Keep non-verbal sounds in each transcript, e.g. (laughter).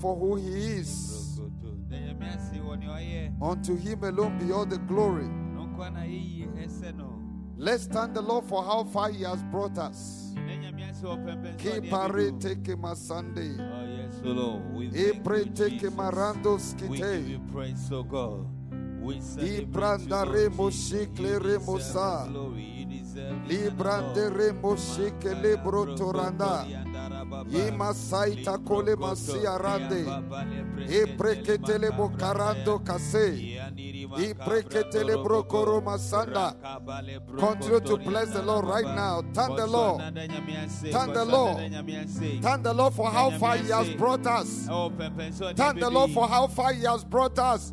for who he is. Unto him alone be all the glory. Let's thank the Lord for how far he has brought us. Keep take him a Sunday. Oh, yes, take him a We praise, O God. Ibrandaremo shikle remosa. Librande remo shikle. Imasaita kole masia rande. Epreketele bokarando kase. Ipreketele brokoro masanda. Continue to bless the Lord right now. Thank the Lord. Thank the Lord. Thank the Lord for how far He has brought us. Thank the Lord for how far He has brought us.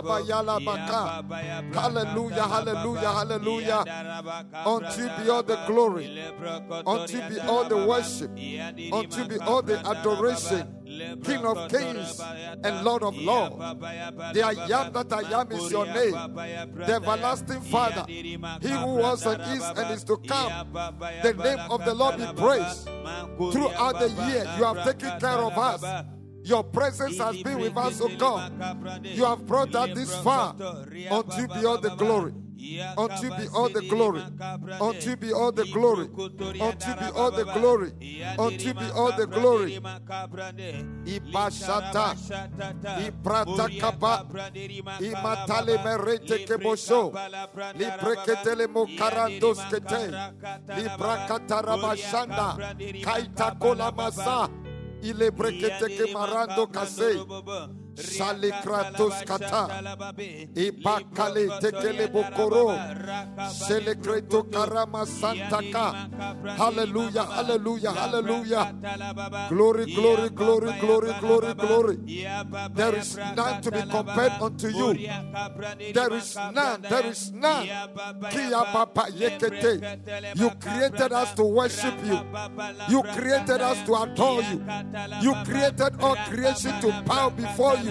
Hallelujah, hallelujah, hallelujah. Unto be all the glory. Unto be all the worship. Unto be all the adoration. King of kings and Lord of lords. The I am that I am is your name. The everlasting Father. He who was and is and is to come. The name of the Lord be praised. Throughout the year, you have taken care of us. Your presence has been with us, O God. You have brought us this far. Unto be all the glory. Unto be all the glory. Unto be all the glory. Unto be all the glory. Unto be all the glory. Ibashata. Iprata kaba. Imatale merete kebosho. Libreketele mokarandos kete. Librakata Kaita kola Ilebrekete kemarando kasei. Ke marando kase. Shale kratos kata. Ipakale tekele bokoro. selekreto karama santaka. Hallelujah, hallelujah, hallelujah. Glory, glory, glory, glory, glory, glory. There is none to be compared unto you. There is none, there is none. Kia papa yekete. You created us to worship you. You created us to adore you. You created all creation to bow before you.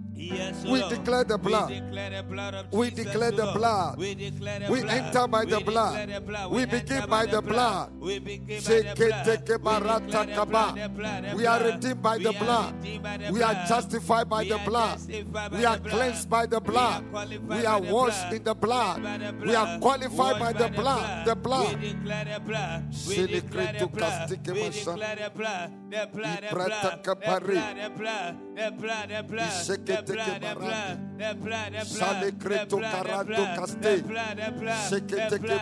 We declare the blood. we declare the blood. We the blood. We enter by the blood. We begin by the blood. We are redeemed by the blood. We are justified by the blood. We are cleansed by the blood. We are washed in the blood. We are qualified by the blood. The blood. We declare the blood. We declare the blood. We declare the blood. The blood. The blood. The blood. The blood. The blood. The blood. Salecreto caranto casté. Seketeke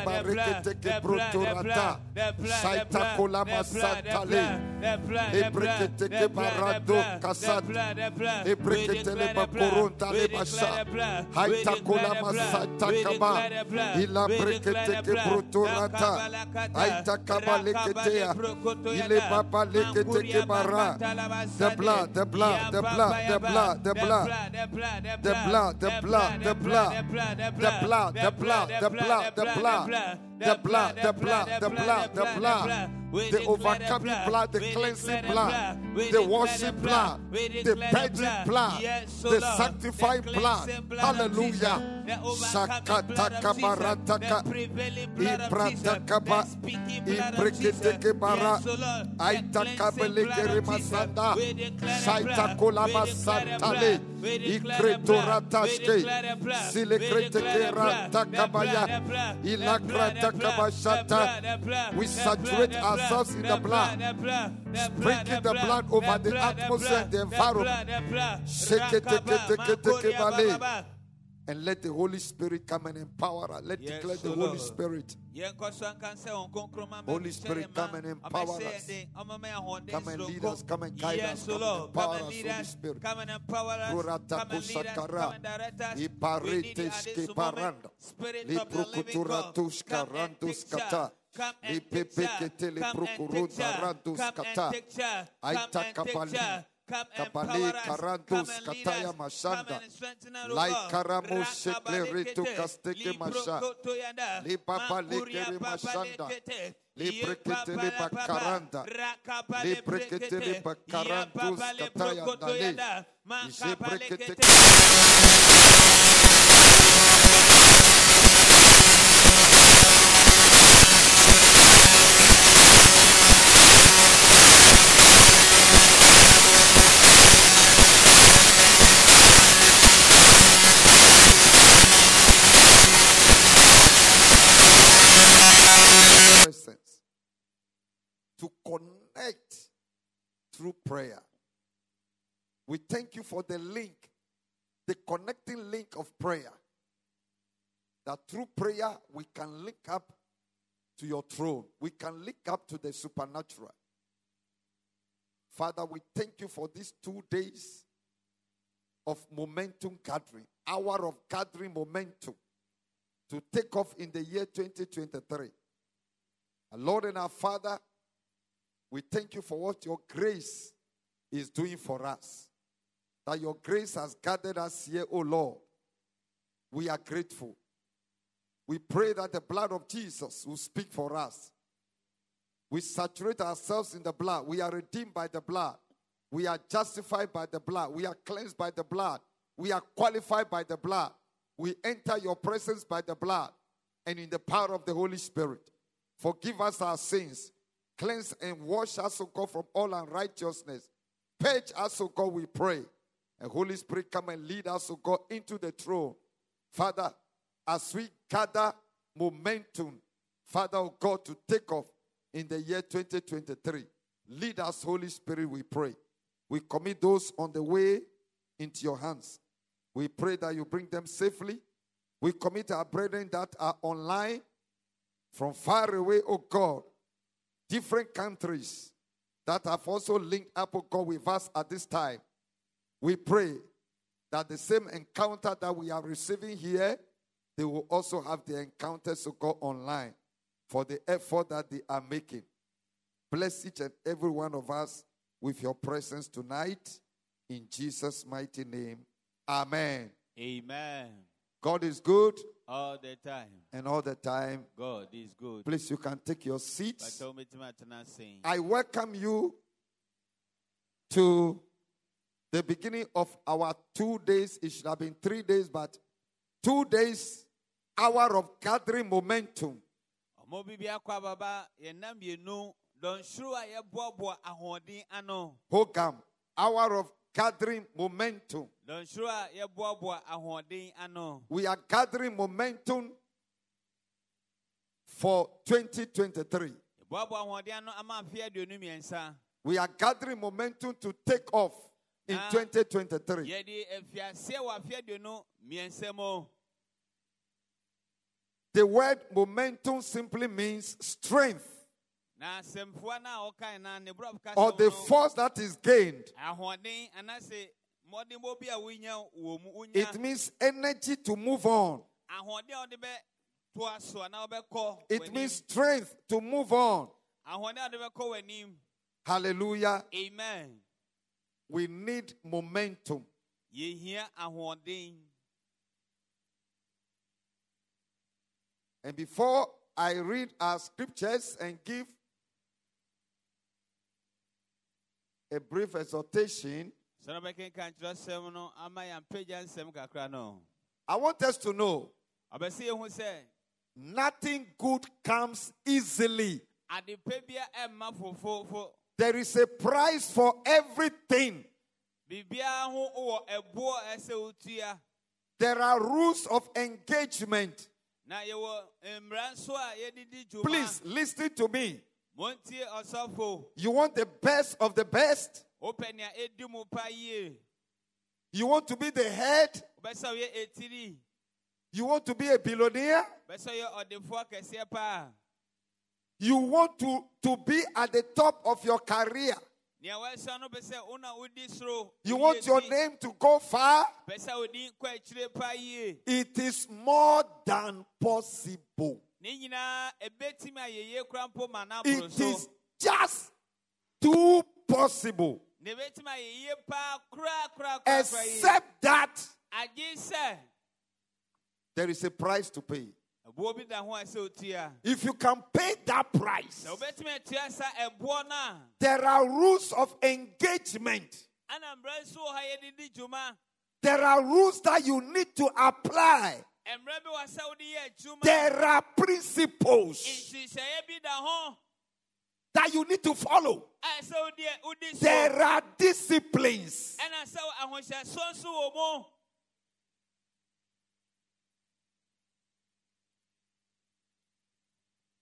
The blood, the blood, the blood, the blood, the blood the blood, the blood, the blood, the blood, the blood, the blood, the blood, the blood, The blood, the blood, the blood, the blood. The blood, the blood, the overcoming blood, the cleansing blood, the washing blood, the purging blood, the sanctifying blood. Hallelujah. Sakataka barataka. Ibratakaba. Ibreketeke bara. Aitaka belekere masanda. Saitakola masantale. Ikretorataske. Silekreteke ratakabaya. Ilakrataka We saturate ourselves in the blood. Sprinkle the blood over the atmosphere and the environment. And let the Holy Spirit come and empower us. Let yes, declare the Holy. Spirit. Oh, Holy Spirit, come and empower us. Come and lead us. Come and guide us. Come and empower us, Holy Spirit. Come and empower us. Come and lead us. Come and direct us. Spirit of the living God. Come and. Come and. Come and take charge. Come and take. Come and take charge. Kapale karantus kataya mashanda. Lai karamo shekle ritu kasteke masha. Li papa lekere mashanda. Li prekete li bakaranda. Li prekete li bakarantus kataya dale. Je prekete. To connect through prayer. We thank you for the link, the connecting link of prayer. That through prayer we can link up to your throne, we can link up to the supernatural. Father, we thank you for these two days of momentum gathering, hour of gathering momentum to take off in the year 2023. Our Lord and our Father, we thank you for what your grace is doing for us. That your grace has gathered us here, O Lord. We are grateful. We pray that the blood of Jesus will speak for us. We saturate ourselves in the blood. We are redeemed by the blood. We are justified by the blood. We are cleansed by the blood. We are qualified by the blood. We enter your presence by the blood and in the power of the Holy Spirit. Forgive us our sins Cleanse and wash us, O God, from all unrighteousness. Purge us, O God, we pray. And Holy Spirit, come and lead us, O God, into the throne. Father, as we gather momentum, Father, O God, to take off in the year 2023. Lead us, Holy Spirit, we pray. We commit those on the way into your hands. We pray that you bring them safely. We commit our brethren that are online from far away, O God different countries that have also linked up with God with us at this time. We pray that the same encounter that we are receiving here, they will also have the encounters to go online for the effort that they are making. Bless each and every one of us with your presence tonight. In Jesus' mighty name. Amen. Amen. God is good all the time. And all the time. God is good. Please, you can take your seats. I welcome you to the beginning of our two days. It should have been three days, but two days, hour of gathering momentum. Hogam, hour of gathering momentum. We are gathering momentum for 2023. We are gathering momentum to take off in 2023. The word momentum simply means strength or the force that is gained. It means energy to move on. It means strength to move on. Hallelujah. Amen. We need momentum. And before I read our scriptures and give a brief exhortation, sɛ na bɛkenka nkyerɛsɛm no ama yɛmpagya nsɛm kakra no I want us to know ɔbɛsɛ yɛhu sɛ nothing good comes easily. There is a price for everything. biribiara ho wɔ ɛboɔ a ɛsɛ wotua There are rules of engagement. na yɛwɔ eh, mmara nso a yɛde di dwuma Please listen to me. You want the best of the best? wopɛ nea ɛdi mu pa yie You want to be the head? wobɛsɛ woyɛ etiri You want to be a billionaire? wobɛsɛ woyɛ ɔdefoɔ kɛseɛ paa You want to, to be at the top of your career? nea wɔasua no pɛ sɛ wo na wodi soro You want your name to go far? pɛ sɛ wodi kɔ akyire pa yie It is more than possible. Ne nyinaa ɛbɛtumi a yɛyie kora mpo ma no aboro It is just too possible. Except that there is a price to pay. ɛboɔ bi da ho a sɛ otua If you can pay that price, na wobɛtumi atua sa ɛboɔ no a there are rules of engagement. ana mmerɛ nso wɔ ha yɛde di dwuma There are rules that you need to apply. Mmerɛ bi wɔ sɛ wode yɛ adwuma There are principles nhyehyɛeɛ bi da ho that you need to follow. a sɛ wodi wodi so There are disciplines. ɛna sɛ ahohyɛsoɔ nso wɔ mu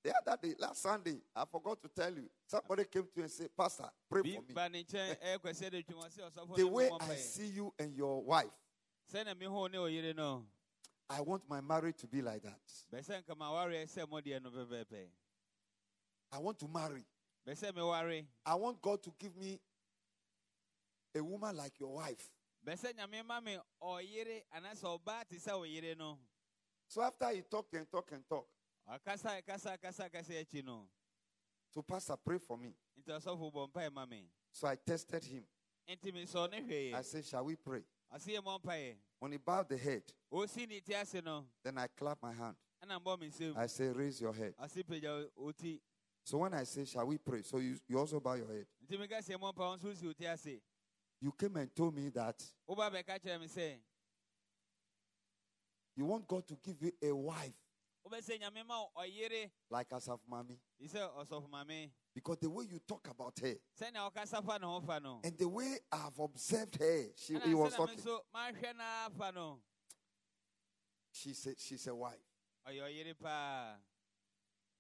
The other day, last Sunday, I forgot to tell you. Somebody came to me and said, Pastor, pray for me. ba ne nkyɛn ɛyɛ kwasi de twuma sɛ ɔsɔfo The way I see you and your wife, I want my marriage to be like that. bɛsɛ nka mawareɛ sɛ mɔdeɛ no pɛpɛɛpɛ I want to marry. I want God to give me a woman like your wife. bɛsɛ nyame ma me ɔyere anaasɛ ɔbaa te sɛ ɔyere no So after he talked and talked and talked, so Pastor, pray for me. nti ɔsɔfo bɔ mpaeɛ ma me So I tested him. I said, Shall we pray? Ɔse yɛ mmɔ mpaeɛ When he bowed the head, oh, ɔsi ne ti ase no then I clap my hand. ɛna mbɔ me nsam I say, Raise your head. ɔse pagya ɔti So when I say, Shall we pray? So you, you also bow your head. nti meka sɛ mmɔ mpaeɛ nso si ɔti ase You came and told me that woba bɛka kyerɛ me sɛ you want God to give you a wife wobɛsɛ nyame ma wo ɔyere like Asaf Mami. te sɛ ɔsɔfo mame Because the way you talk about her sɛnea ɔkasa fa ne ho fa no. and the way I've observed her, she he was talking. nso mahwɛ no afa no. She said she's a wife. ɔyɛ ɔyere paa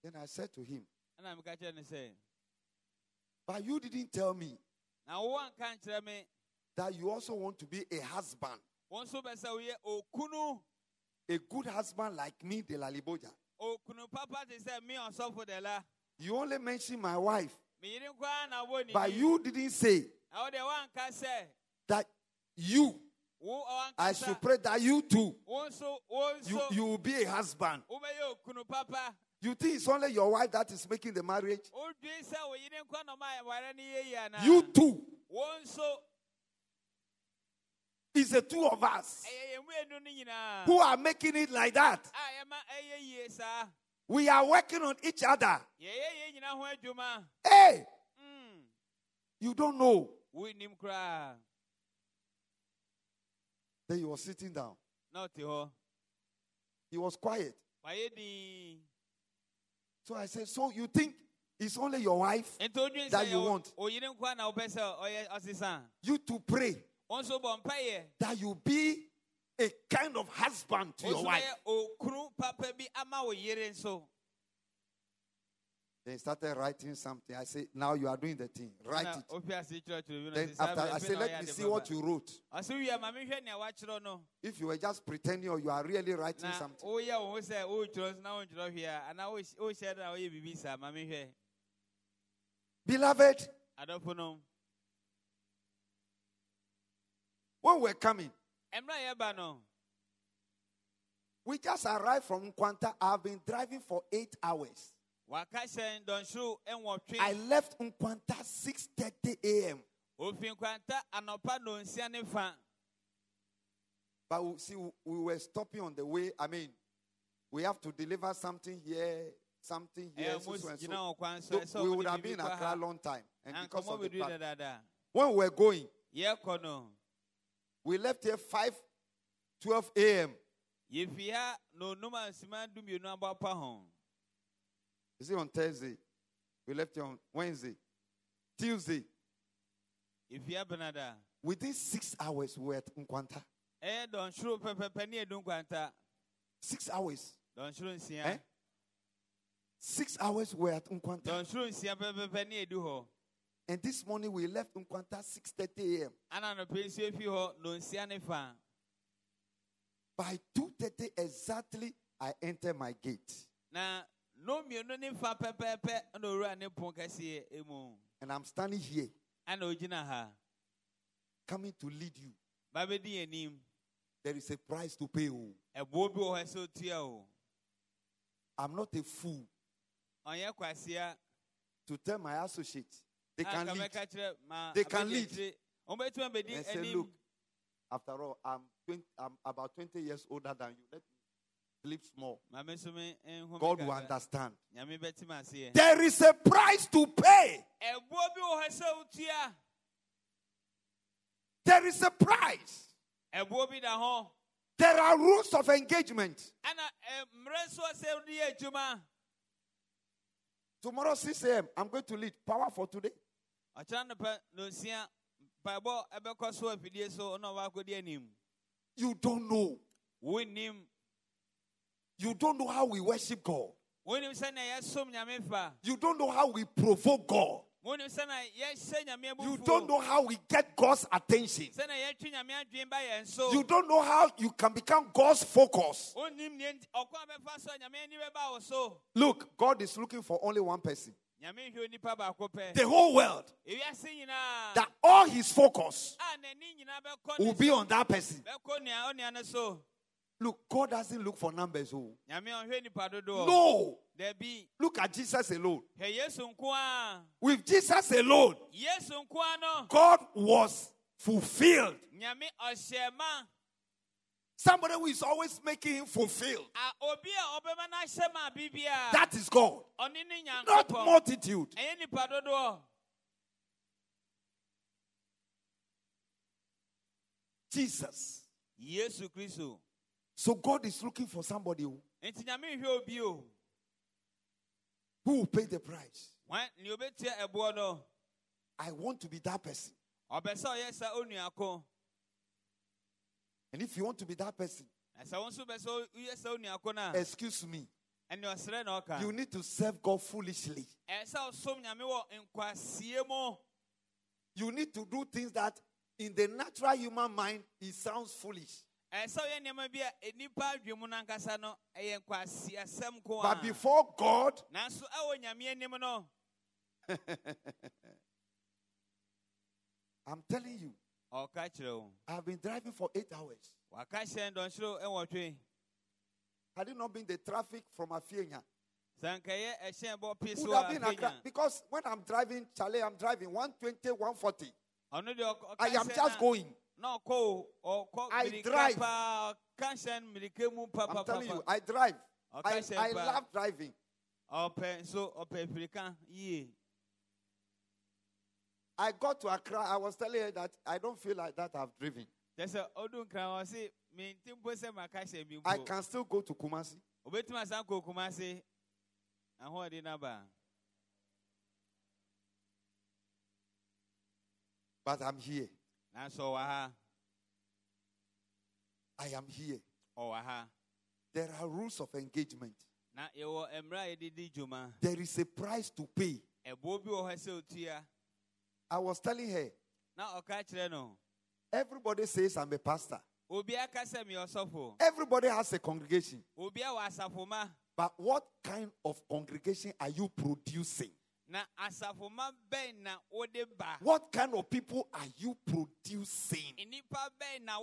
Then I said to him, ɛna meka kyerɛ no sɛ But you didn't tell me na wo anka nkyerɛ me. that you also want to be a husband, wo nso bɛ sɛ woyɛ okunu. A good husband like me, De La Liboja. okunu papa te sɛ me ɔsɔfo de la You only mentioned my wife, meyere koraa na wɔ but you didn't say na wode woanka sɛ that you, I should pray that you too, wo nso wo you, you will be a husband. wobɛyɛ okunu papa You think it's only your wife that is making the marriage? wodwen sɛ wo yere nkwa na ɔma ware no yɛ yie anaa You too. It's the two of us ɛyɛ yɛn mmienu no nyinaa who are making it like that. Ah, a yɛma ɛyɛ yie saa We are working on each other. yɛyɛ yɛn nyinaa ho adwuma Hey, Mm, you don't know. Then he was sitting down. He was quiet. So I said, So you think it's only your wife? That you want. oyere nkwa na wopɛ sɛ ɔyɛ ɔsesa You to pray wo nso bɔ mpayɛ that you be a kind of husband to your wife. bɛyɛ okunu papa bi ama wo yere nso Then he started writing something. I said, Now you are doing the thing. Write it. ofi ase kyerɛkyerɛ bi na Then after I said, Let me see what you wrote. ɔse wie ma mehwɛ nea wakyerɛ no If you were just pretending or you are really writing na something. woyɛ wo ho sɛ woretwerɛ so na wonkyerɛ hwee a anaa wohy- wohyɛ da na woyɛ biribi saa ma mehwɛ Beloved, adɔfo no when we're coming, mmerɛ a yɛba no we just arrived from Nkwanta. I've been driving for eight hours. waka hyɛn dɔnhwere I left Nkwanta 6:30 a.m. ofi nkwanta anɔpa nonsia ne fa But we, see, we were stopping on the way. I mean, we have to deliver something here, something here. Eh, so, so, and so. so So we would have been in Accra a long time. And because of the plan. When we were going, we left here 5 12 a.m. yɛfi ha na onum a nsima dumienu abɔ pa ho Is it on Thursday? We left here on Wednesday. Tuesday. yɛfi ha benada Within six hours, we were at Nkwanta. ɛyɛ dɔnhworo pɛpɛpɛ ne edu nkwanta Six hours. dɔnhworo nsia Eh? Six hours we were at Nkwanta. And this morning we left Nkwanta 6:30 a.m. ana nɔpɛ nsuo fi hɔ nonsia ne fa By 2:30 exactly, I enter my gate. na no mmienu ne fa pɛpɛɛpɛ ɛna owura ne pon And I'm standing here, ana ogyina ha coming to lead you. There is a price to pay. oh. ɛboɔ bi wɔ hɔ sɛ otua o I'm not a fool to tell my associates they ah, can nka lead. They can lead. And say, look, after all, I'm, 20, I'm about 20 years older than you. Let me sleep small. ma me nso me eh, nhu me God will eh, understand. nyame bɛtim aseɛ eh. There is a price to pay. ɛboɔ bi wɔ hɔ sɛ wotua There is a price. ɛboɔ bi da hɔ There are rules of engagement. ɛna eh, mmerɛ nso a sɛ wode yɛ adwuma Tomorrow, 6 a.m., I'm going to lead power for today. Ɔkyerɛ nopɛ nonsia mpaebɔ ɛbɛkɔ so afidie so na ɔwaakɔdi anim You don't know. wonnim You don't know how we worship God. wonnim sɛnea yɛsom nyame fa You don't know how we provoke God. wonnim sɛnea yɛhyɛ nyame You don't know how we get God's attention. sɛnea yɛtwe nyame adwen ba yɛn so You don't know how you can become God's focus. wonnim nea nti- ɔkwan a bɛfa so a nyame ani bɛba wo so Look, God is looking for only one person. Nyame nhwɛ onipa baako pɛ The whole world. That all his focus a n'ani nyinaa bɛkɔ will be on that person. bɛkɔ nea ɔnea no so Look, God doesn't look for numbers. Oh. nyame ɔhwɛ nipa dodoɔ No. Look at Jesus alone. hwɛ yesu nko With Jesus alone, yesu nko a God was fulfilled. Nyame ɔhyɛ ma Somebody who is always making him fulfilled. a obi a ɔbɛma no ahyɛ ma biribia That is God. Not multitude. ɛyɛ nipa dodoɔ Jesus. yesu kristo So God is looking for somebody who nti nyame nhwɛ obi o who will pay the price. Wɔn- nea obetua ɛboɔ no I want to be that person. And if you want to be that person, na sɛ wo nso bɛ sɛ woyɛ sɛ onua ko no a excuse me, ɛne ɔserɛ na you need to serve God foolishly. ɛyɛ sɛ ɔsom nyame wɔ nkwasie mu. You need to do things that in the natural human mind it sounds foolish. ɛyɛ sɛ ɔyɛ nneɛma bi a nnipa adwe mu no ankasa no ɛyɛ nkwasiasɛm ko But before God, nanso ɛwɔ nyame anim no. (laughs) I'm telling you, wo I've been driving for eight hours. waka hyɛn dɔnhwere ɛwɔtwe Had it not been the traffic from Afienya, sɛ ɛhyɛn bɔ pii so would have been Accra. Because when I'm driving, Charlie, I'm driving 120, 140. ɔno deɛ ɔka I am just going. na ɔkɔ o ɔkɔ I drive. ɔka hyɛn mirika mu I'm telling you, I drive. I, I love driving. I got to Accra. I was telling her that I don't feel like that I've driven. kyɛ sɛ ɔdu nkran ɔse menti mpo sɛ maka hyɛn bi I can still go to Kumasi. obetumi asan kɔ okuma ase ahoɔden naba But I'm here. nanso ɔwɔ ha I am here. There are rules of engagement. na yɛwɔ mmerɛ a yɛde di dwuma There is a price to pay. I was telling her, na ɔka kyerɛ no everybody says I'm a pastor. obiara ka sɛ meyɛ ɔsɔfo Everybody has a congregation. obiara wɔ asafoma But what kind of congregation are you producing? na asafoma bɛn na wode ba What kind of people are you producing? nnipa bɛn na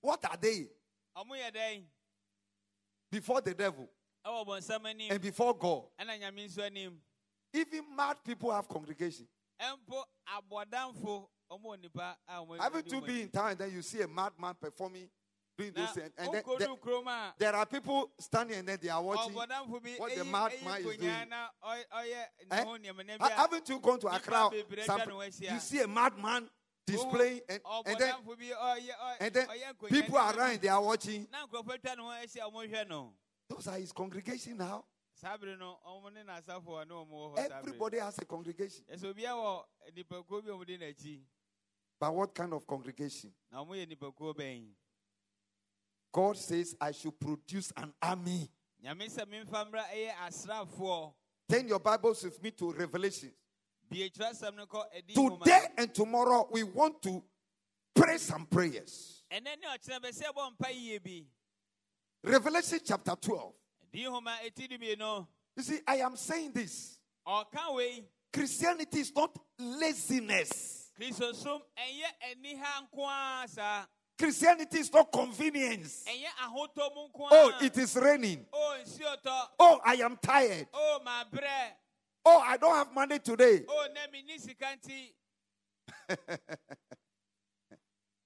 What are they ɔmo yɛ dɛn before the devil ɛwɔ bɔnsɛm anim and before God? ɛna nyame nso anim Even mad people have congregation. ɛmpo abɔdamfo ɔmo wɔ nipa a ɔmo Haven't you been in town and then you see a madman performing doing those things. And then wokɔdu there, a are people standing and then they are watching. what the madman is doing. na ɔy- ɔyɛ ne Eh? ho nneɛma Ha- bi a Haven't you gone to Nipa Accra? Some- atwa ne ho ahyia. you see a madman displaying, and, and then and then people around they are watching. Na nkurɔfoɔ atwa ne ho ahyia a wɔhwɛ no Those are his congregation now. saa bere no ɔmo ne n'asafoɔ ne ɔmo wɔ hɔ saa bere Everybody has a congregation. ɛsɛ obiara wɔ nipakuo bi a ɔmo di n'akyi But what kind of congregation? na ɔmo yɛ nipakuo bɛn God says, I should produce an army. nyame sɛ memfa mmra ɛyɛ asraafoɔ Turn your Bibles with me to Revelation. bie twerɛsɛm no kɔ adi nwoma Today and tomorrow, we want to pray some prayers. Revelation chapter 12. adi nwoma ɛti di mmienu You see, I am saying this. Christianity is not laziness. kristosom ɛnyɛ aniha nko a saa Christianity is not convenience. ɛnyɛ ahotɔ mu nko Oh, it is raining. Oh, o nsuo tɔ Oh, I am tired. Oh, o mabrɛ Oh, I don't have money today. Oh, o na menni sika nti (laughs)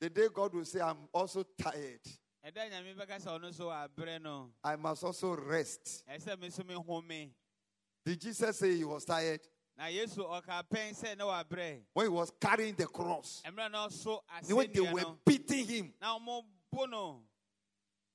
The day God will say, I'm also tired. Ɛda nyame bɛka sɛ ɔno nso wabrɛ no. I must also rest. ɛsɛ me so Did Jesus say he was tired? na yesu ɔka pɛn sɛ ne When he was carrying the cross, ɛmmerɛ na ɔso when they were beating him. na ɔmo bo no.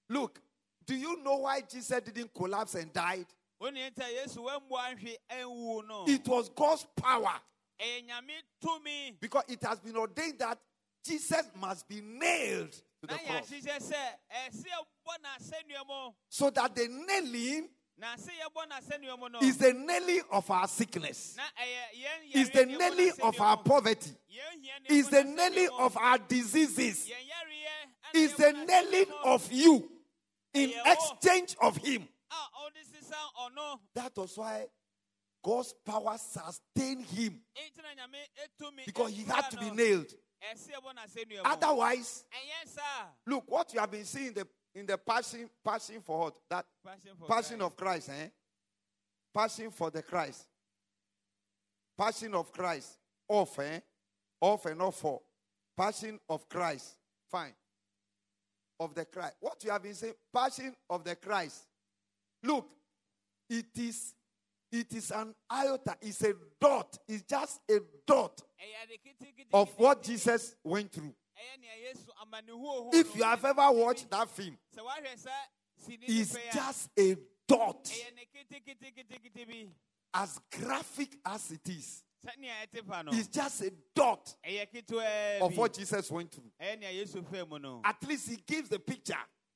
Look, do you know why Jesus didn't collapse and died? wone nta yesu wammu ahwe anwu no. It was God's power. Ɛyɛ nyame tumi. Because it has been ordained that Jesus must be nailed to the cross. yɛahyehyɛ sɛ ɛsɛ yɛbɔ n'asɛnnua mu. So that the nailing na sɛ yɛbɔ n'asɛnnua mu no is the nailing of our sickness, na ɛyɛ yɛn is the nailing of our poverty, Yɛn hia ne is the nailing of our diseases, Yɛn yareɛ ɛna is the nailing of you in exchange of him. a ɔde sisa ɔno. That was why God's power sustained him. Enti na nyame etumi because he had to be nailed. Ɛsɛ yɛbɔ n'asɛnnua mu Otherwise, look what you have been seeing in the in the passion passion for what that passing, for passion Christ. of Christ, eh? Passing for the Christ. passing of Christ. Off, eh? Off and off for. Passion of Christ. Fine. Of the Christ. What you have been saying, passing of the Christ. Look, it is it is an iota, it's a dot, it's just a dot Ɛyɛ ade kitikiti of what. Jesus went through. ɛyɛ nea yesu amannehuo ho If you have ever watched that film, sɛ woahwɛ sɛ sini ne it's just a dot. As graphic as it is, sɛnea ɛte fa no it's just a dot of what Jesus went through. ɛyɛ nea yesu fɛ mu no At least he gives the picture.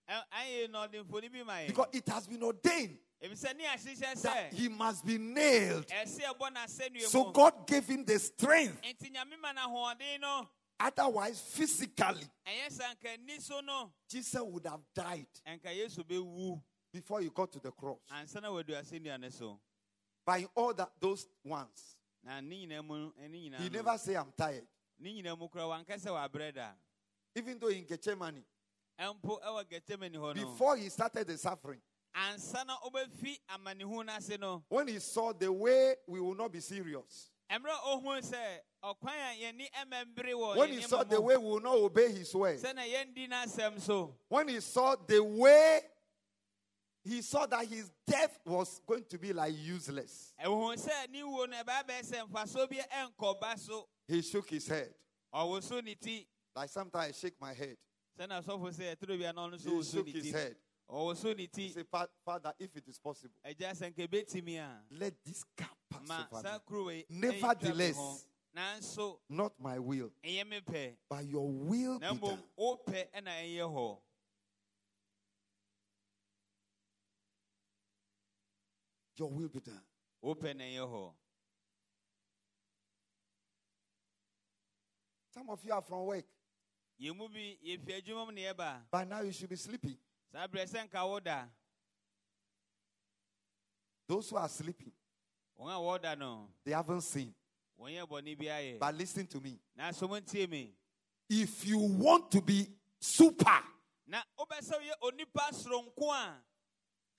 Ɛ- ɛyɛ na ɔde mfoni bi ma yɛ because it has been ordained. ebisɛ ne ahyehyɛ that he must be nailed. ɛsɛ ɛbɔ n'asɛnnua So God gave him the strength. nti nyame ma n'ahoɔden no. Otherwise, physically, ɛnyɛ sɛ anka ni so no Jesus would have died ɛnka yesu bɛwu before he got to the cross. ansa na wadu asɛnnua no so By all that those ones, na ne nyinaa mu eh, ne he never say I'm tired. ne nyinaa mu kora wanka sɛ Even though in Gethsemane, ɛmpo ɛwɔ gɛtɛmani before he started the suffering, ansa na ɔbɛfi amannehu no ase no. When he saw the way we will not be serious, ɛmmerɛ ɔhu sɛ ɔkwan a yɛni ɛmɛmbere wɔ when he saw the way we will not obey his word, sɛna yɛndi n'asɛm so. When he saw the way he saw that his death was going to be like useless, ɛhu sɛ ne wuo no ɛbaa bɛɛ sɛ mfasoɔ bi ɛnkɔba so. He shook his head. ɔwo so ne ti. Like sometimes I shake my head. sɛna asɔfo sɛ ɛtoro bia na ɔno so He shook his head. So ne ti Father, if it is possible, agya sɛ nka ɛbɛtumi a let this cup pass ma over me. Nevertheless, ɛntwa me ho. nanso Not my will, pɛ but your will be na done. ɛnyɛ hɔ Your will be done. na ɛnyɛ hɔ Some of you are from work. yɛn mu bi yɛfi adwuma mu ne yɛba By now you should be sleeping. Saa berɛ sɛ Those who are sleeping, wɔn a wɔda no they haven't seen. But listen to me. nanso montie me If you want to be super, na wopɛ sɛ woyɛ onipa soronko a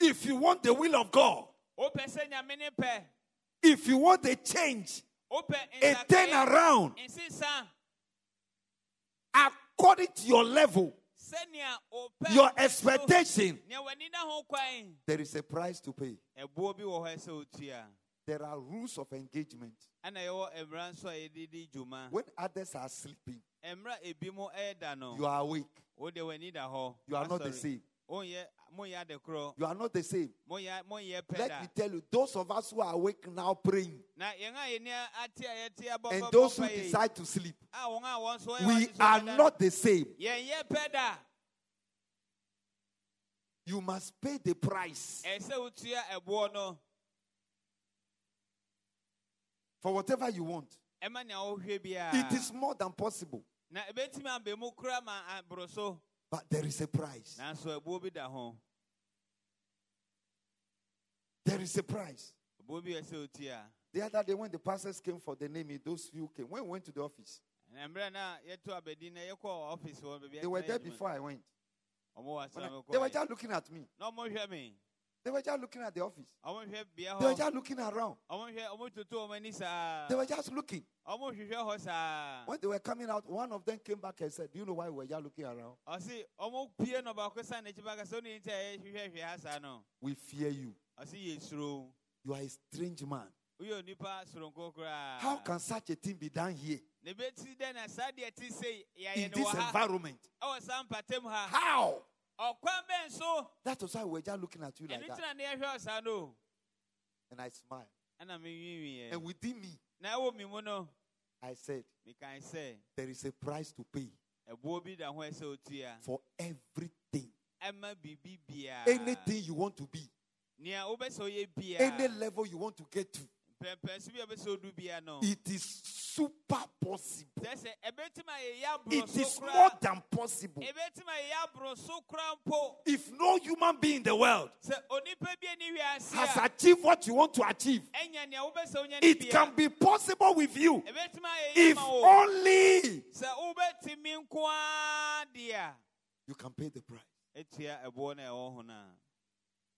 if you want the will of God, wopɛ sɛ nyame ne pɛ if you want a change, a turn around according to your level, your expectation, nea w'ani da ho kwan there is a price to pay. ɛboɔ bi wɔ hɔ sɛ otua. There are rules of engagement. ɛna yɛwɔ mmara nso a yɛde di dwuma When others are sleeping, mmara ebi mu ɛɛda no. you are awake. wode w'ani da hɔ You are not the same. Oh, Wonyɛ monyɛ adekorɔ You are not the same. monyɛ monyɛ pɛ Let me tell you, those of us who are awake now praying, na yɛn a yɛni ate a yɛte abɔ and those who pa yɛ yi, decide to sleep, a wɔn a wɔn nso wɔyɛ we are not the same. yɛnyɛ pɛ da. You must pay the price ɛsɛ wotua ɛboɔ no for whatever you want. ɛma nea wohwɛ biara It is more than possible, na ebetumi abɛ mu kura ma aboro so but there is a price. nanso ɛboɔ bi da ho There is a price. ɛboɔ bi ɛsɛ otua The other day, when the pastors came for the name, those few came. When we went to the office, na mmerɛ na yɛto abɛdi na yɛkɔ ɔfisi hɔ baabi they were there before I went. I- they were just looking at me. na ɔmo hwɛ me They were just looking at the office. ɔmo hwɛ bea They were just looking around. ɔmo hwɛ ɔmo toto ɔmo ani saa They were just looking. Ɔmo hwehwɛ hɔ saa When they were coming out, one of them came back and said, Do you know why we were just looking around? ɔsi ɔmo pie na ɔbaako san n'akyi baka sɛ ɔne nti a yɛhwehwɛ hwɛ ha saa We fear you. ɔsi yɛ suro You are a strange man. woyɛ onipa soronko koraa How can such a thing be done here na ebeti dɛ na saa deɛ ti se in this environment? ɛwɔ saa mpatam ha How? That was why we were just looking at you like that. ntina ne yɛhwɛ ɔsaa no And I smiled. menwiinwiiɛ And within me, na ɛwɔ mi I said, There is a price to pay ɛboɔ bi da ho ɛsɛ otua for everything. ɛma biribi biara Anything you want to be, nea wobɛsɛ ɔyɛ any level you want to get to, pɛmpɛnso bi a wobɛsɛ odu biara no. It is super possible. sɛ sɛ ɛbɛtumi ayɛ yɛ aboro It is more than possible. ɛbɛtumi ayɛ yɛ aboro so koraa mpo. If no human being in the world sɛ onipa bi ani wiase has achieved what you want to achieve, ɛnya nea wobɛsɛ wonya ne it can be possible with you. Ɛbɛtumi ayɛ yɛ if only sɛ wobɛtumi nko ara deɛ a you can pay the price. ɛtua ɛboɔ no a ɛwɔ ho no a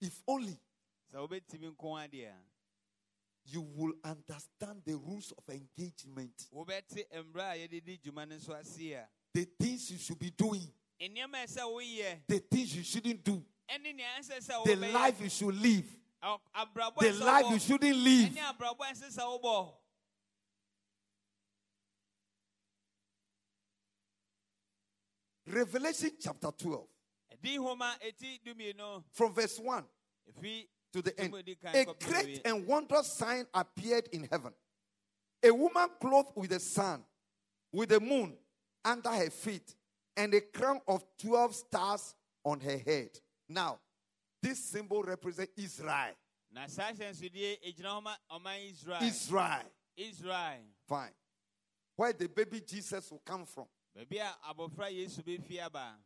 If only you will understand the rules of engagement, wobɛte mmerɛ a yɛde di dwuma no nso ase a the things you should be doing, nneɛma a ɛsɛ woyɛ the things you shouldn't do, ɛne nea ɛnsɛ sɛ the life you should live, Ɔ- abrabɔ a the life you shouldn't live. ɛne abrabɔ a ɛnsɛ sɛ wobɔ. Revelation chapter 12, ɛdi nhoma eti dumienu. From verse 1 efi to the end. A great and wondrous sign appeared in heaven. A woman clothed with the sun, with the moon under her feet, and a crown of 12 stars on her head. Now, this symbol represents Israel. na saa hyɛnsodeɛ egyina hɔ ma ɔman israel Israel. israel Fine. Where the baby Jesus will come from. baabi a abɔfra yesu bɛfi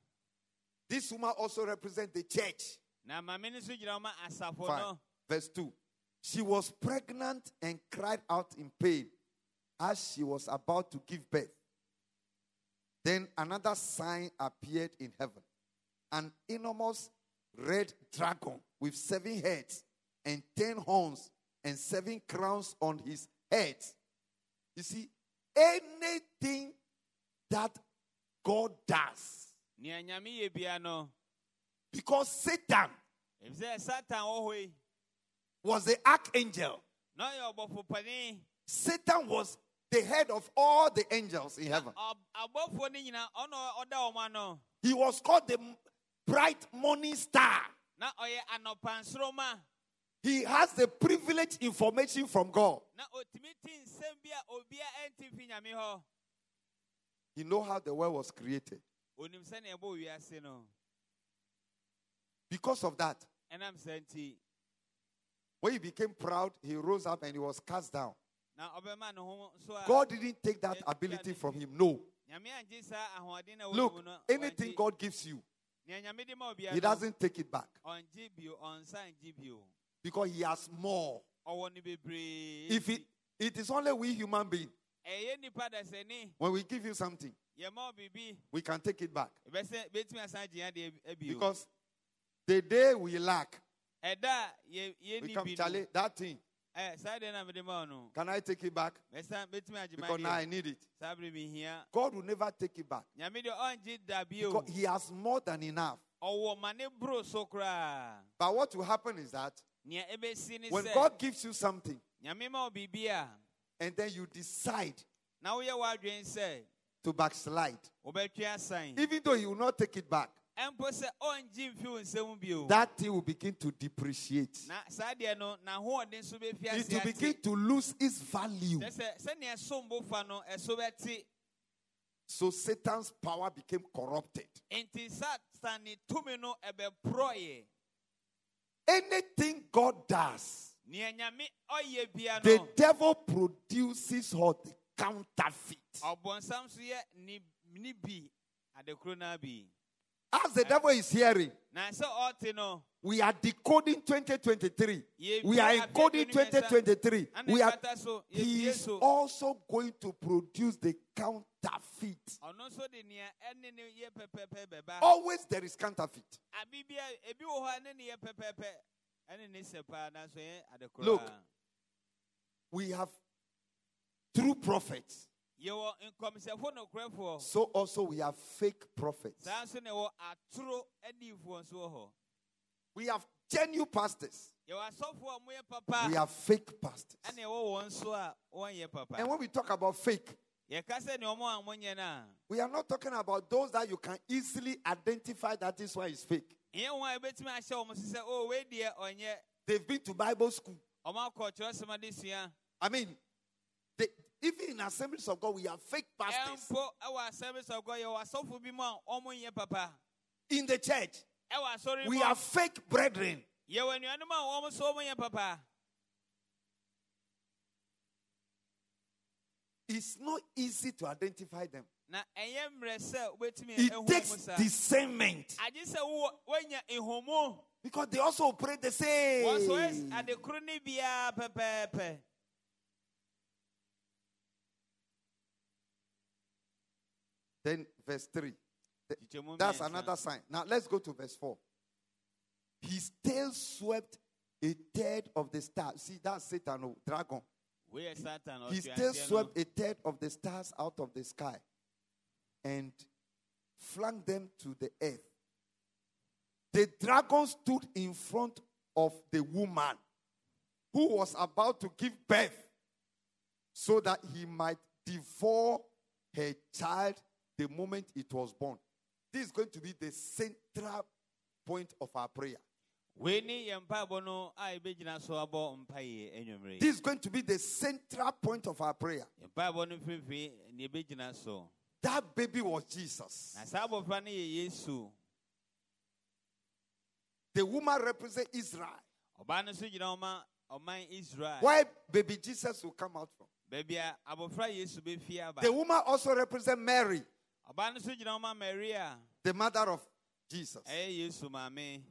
This woman also represents the church. Na maame no nso gyina hɔ ma asafo Fine. no Verse 2. She was pregnant and cried out in pain as she was about to give birth. Then another sign appeared in heaven an enormous red dragon with seven heads and ten horns and seven crowns on his head. You see, anything that God does, because Satan ɛfisɛ satan wɔ hɔ yi was the archangel. na ɔyɛ ɔbɔfo panin Satan was the head of all the angels in heaven. Ɔ- abɔfoɔ no nyinaa ɔna ɔda wɔn ano He was called the bright morning star. na ɔyɛ anɔpansoroma He has the privileged information from God. na ɔtumi ti nsɛm bi a obia ɛnti fi nyame hɔ He know how the world was created. onim sɛnea ɛbɔ wiase no Because of that, ɛnam saa nti when he became proud, he rose up and he was cast down. na ɔbɛma ne ho so a God didn't take that ability from him. No. nyame angye saa ahoɔden na ɛwɔ Look, ne mu no anything God gives you, nea nyame de ma obia he doesn't take it back ɔngye bio ɔnsa because he has more. ɔwɔ no bebree If it, it is only we human beings, ɛyɛ nipa dasani when we give you something, yɛma wo biribi we can take it back. ɛbɛsɛ bɛtumi asan gye adeɛ abio Because the day we lack, ɛda a we yɛnni come, bi no Charlie, that thing, ɛ saa deɛ na mede ma wo no. Can I take it back? Because now I need it. saa bere mehia God will never take it back. nyame deɛ ɔngye da bio Because He has more than enough. ɔwɔ ma ne boro so koraa But what will happen is that nea ɛbɛsi ne when God gives you something nyame ma wo biribi a and then you decide na woyɛ w'adwene sɛ to backslide, even though He will not take it back, ɛmpo sɛ ɔngye mfi wo nsɛm bio that thing will begin to depreciate. na saa deɛ no n'ahoɔden so It will begin to lose its value. kyɛ sɛ sɛnea ɛsom bo fa no ɛso bɛte So Satan's power became corrupted. enti satan ne tumi no ɛbɛporɔeɛ Anything God does, nea nyame ɔyɛ bia the devil produces what? Counterfeit. As the devil is hearing, na sɛ ɔte no we are decoding 2023. We are encoding 2023. We are he is also going to produce the counterfeit. Always there is counterfeit. Look. We have true prophets. Yɛwɔ nkɔmsɛfo nokorɛfoɔ So also we have fake prophets. saa nso na ɛwɔ atoro adiifoɔ nso wɔ hɔ We have genuine pastors. yɛwɔ asɔfoɔ a wɔyɛ papa We have fake pastors. ɛna ɛwɔ wɔn nso a wɔnyɛ papa And when we talk about fake, yɛka sɛ ne ɔmo a wɔnyɛ no a we are not talking about those that you can easily identify that this one is fake. ɛnyɛ wɔn a ɛbɛtumi ahyɛ wɔn so sɛ o wei deɛ ɔnyɛ They've been to Bible school. ɔmo akɔ kyerɛsɛm ade sua I mean, even in assemblies of God, we have fake pastors ɛmpo ɛwɔ asɛm sɛ ɔgɔ yɛwɔ asɔfo bi mu a ɔmo nyɛ papa in the church. We have fake brethren. yɛwɔ anuanom a wɔn nso ɔmo nyɛ papa It's not easy to identify them. na ɛnyɛ mmerɛ sɛ wobɛtumi It takes discernment agye sɛ wowɔ woanya because they also operate the same. Then verse 3. Kyikyɛmu That's another sign. Now let's go to verse 4. His tail swept a third of the stars. See, that's Satan, oh, dragon. satan ɔtwe tail swept a third of the stars out of the sky and flung them to the earth. The dragon stood in front of the woman who was about to give birth so that he might devour her child the moment it was born. This is going to be the central point of our prayer. wei ne yɛn mpaebɔ no a yɛbɛgyina so abɔ mpaeɛ anwummere This is going to be the central point of our prayer. yɛn mpaebɔ no mfimfini ne yɛbɛgyina so That baby was Jesus. na saa abɔfra no yɛ yesu The woman represents Israel. ɔbaa no nso gyina ɔma ɔman israel Where baby Jesus will come out from. baabi a abɔfra yesu bɛfie aba The woman also represents Mary, ɔbaa no nso gyina ɔma maria. The mother of Jesus. ɛyɛ yesu maame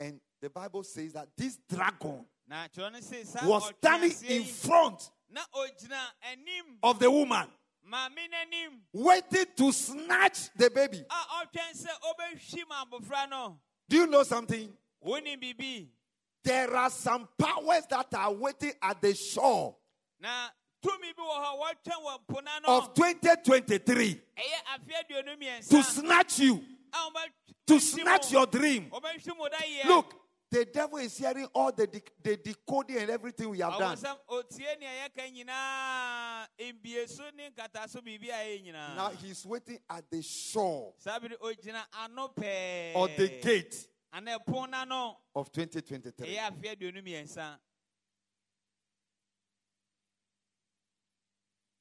And the Bible says that this dragon na kyerɛ no se saa was standing in front na ogyina anim of the woman, waiting to snatch the baby. a ɔtwɛn sɛ ɔbɛhwim abɔfra no Do you know something? There are some powers that are waiting at the shore na tumi bi wɔ hɔ a wɔtwɛn wɔ mpona of 2023 ɛyɛ afe aduonu mmiɛnsa. To snatch you, to snatch your dream. wɔbɛhwim wo dayɛ. Look, the devil is hearing all the, de- the decoding and everything we have done. sɛ otie nea yɛka nyinaa. Mbieso ne nkataso biribi a ɛyɛ Now he's waiting at the shore saa bere ogyina ano pɛɛ. or the gate ana ɛpon n'ano. of 2023.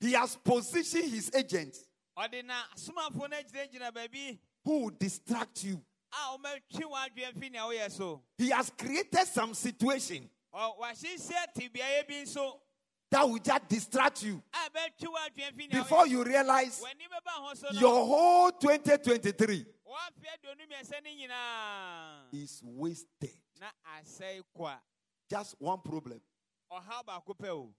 He has positioned his agents ɔde na asomafoɔ no agyinagyina baabi who will distract you. a wɔmatwi w'adwene fi nea woyɛ so. He has created some situation Ɔ- wahyehyɛ tebeaeɛ bi nso that will just distract you. a bɛtwi w'adwene fi nea before you realize so w'ani bɛba ho so no your whole 2023 wɔafe aduonu mmiɛnsa no nyinaa. is wasted. na asɛe kwa. Just one problem, ɔhaw baako pɛ o.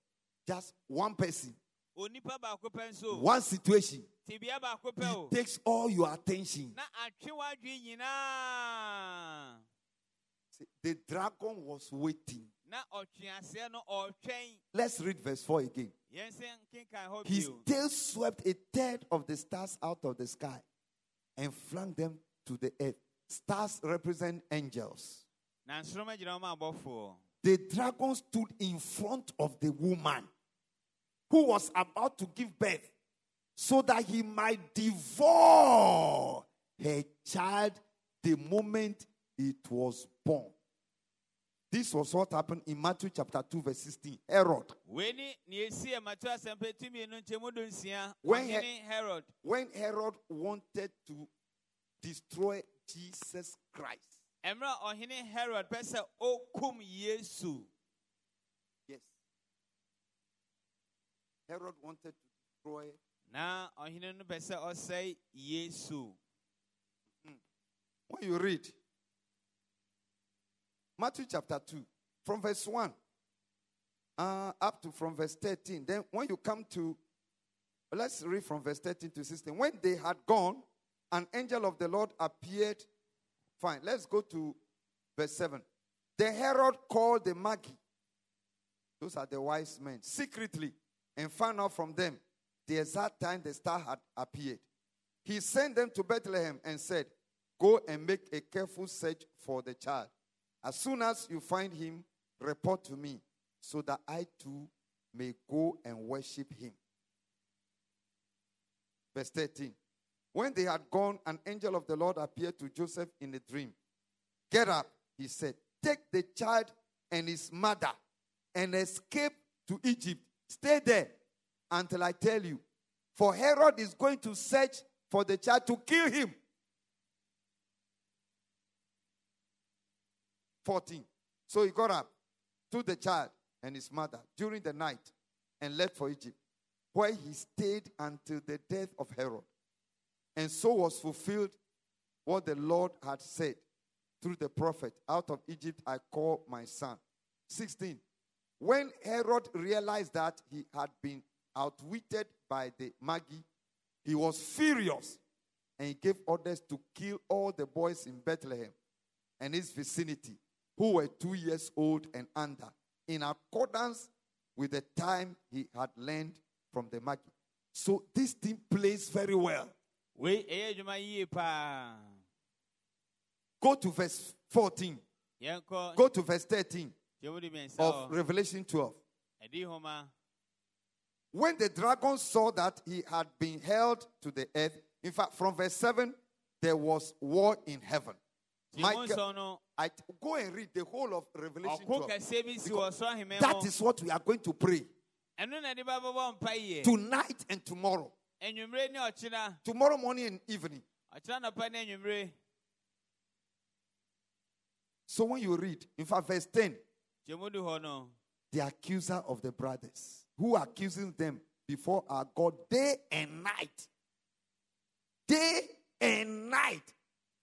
Just one person, onipa baako pɛ nso o one situation. tibia baako pɛ o It takes all your attention. na atwe w'adwene nyinaa See, the dragon was waiting. na ɔtweaseɛ no ɔretwɛn Let's read verse 4 again. yɛn sɛ nkenkan hɔ He still swept a third of the stars out of the sky and flung them to the earth. Stars represent angels. na nsoroma gyina wɔn abɔfoɔ The dragon stood in front of the woman who was about to give birth so that he might devour her child the moment it was born. This was what happened in Matthew chapter 2, verse 16. Herod, wei ni nea esi yɛ matu asɛmpa tumi no nkyɛmu do nsia. When herod. when Herod wanted to destroy Jesus Christ, mmerɛ a ɔhene herod pɛ sɛ okum yesu yes, Herod wanted to destroy na ɔhene no pɛ sɛ ɔsɛe yesu When you read Matthew chapter 2, from verse 1 uh, up to from verse 13, then when you come to, let's read from verse 13 to 16. When they had gone, an angel of the Lord appeared. Fine, let's go to verse 7. The Herod called the Magi, those are the wise men, secretly and found out from them the exact time the star had appeared. He sent them to Bethlehem and said, Go and make a careful search for the child. As soon as you find him, report to me, so that I too may go and worship him. Verse 13. When they had gone, an angel of the Lord appeared to Joseph in a dream. Get up, he said, take the child and his mother and escape to Egypt. Stay there until I tell you. For Herod is going to search for the child to kill him. 14. So he got up, took the child and his mother during the night, and left for Egypt, where he stayed until the death of Herod. And so was fulfilled what the Lord had said through the prophet Out of Egypt I call my son. 16. When Herod realized that he had been outwitted by the Magi, he was furious and he gave orders to kill all the boys in Bethlehem and its vicinity who were two years old and under, in accordance with the time he had learned from the Magi. So this thing plays very well. wei ɛyɛ adwuma yie paa Go to verse 14. yɛnkɔ Go to verse 13 nkyɛmu de mmiɛnsa of Revelation 12. When the dragon saw that he had been held to the earth, in fact, from verse 7, there was war in heaven. Michael, I go and read the whole of Revelation 12. kɛseɛ bi si wɔ soro ahemɛ That is what we are going to pray ɛno na ɛde bɛbɛbɔ mpa yie tonight and tomorrow. anwummere ne ɔkyena Tomorrow morning and evening. ɔkyena nɔpa ne anwummere So when you read, in fact, verse 10, nkyɛmu du hɔ no the accuser of the brothers, who accusing them before our God day and night. Day and night.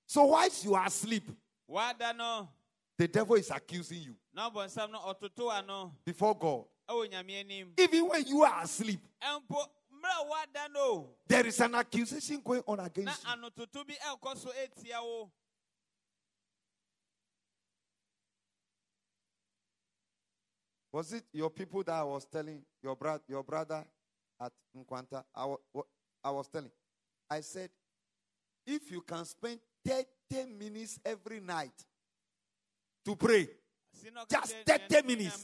So whilst you are asleep, the devil is accusing you. Na ɔbɔnsam no ɔtoto ano before God. ɛwɔ nyame anim Even when you are asleep, ɛmpo mmerɛ a wada no. There is an accusation going on against you. Was it your people that I was telling your brother, your brother at Nkwanta? I wa- wa- I was telling. I said, if you can spend 30 minutes every night to pray, Just kyerɛ 30 minutes.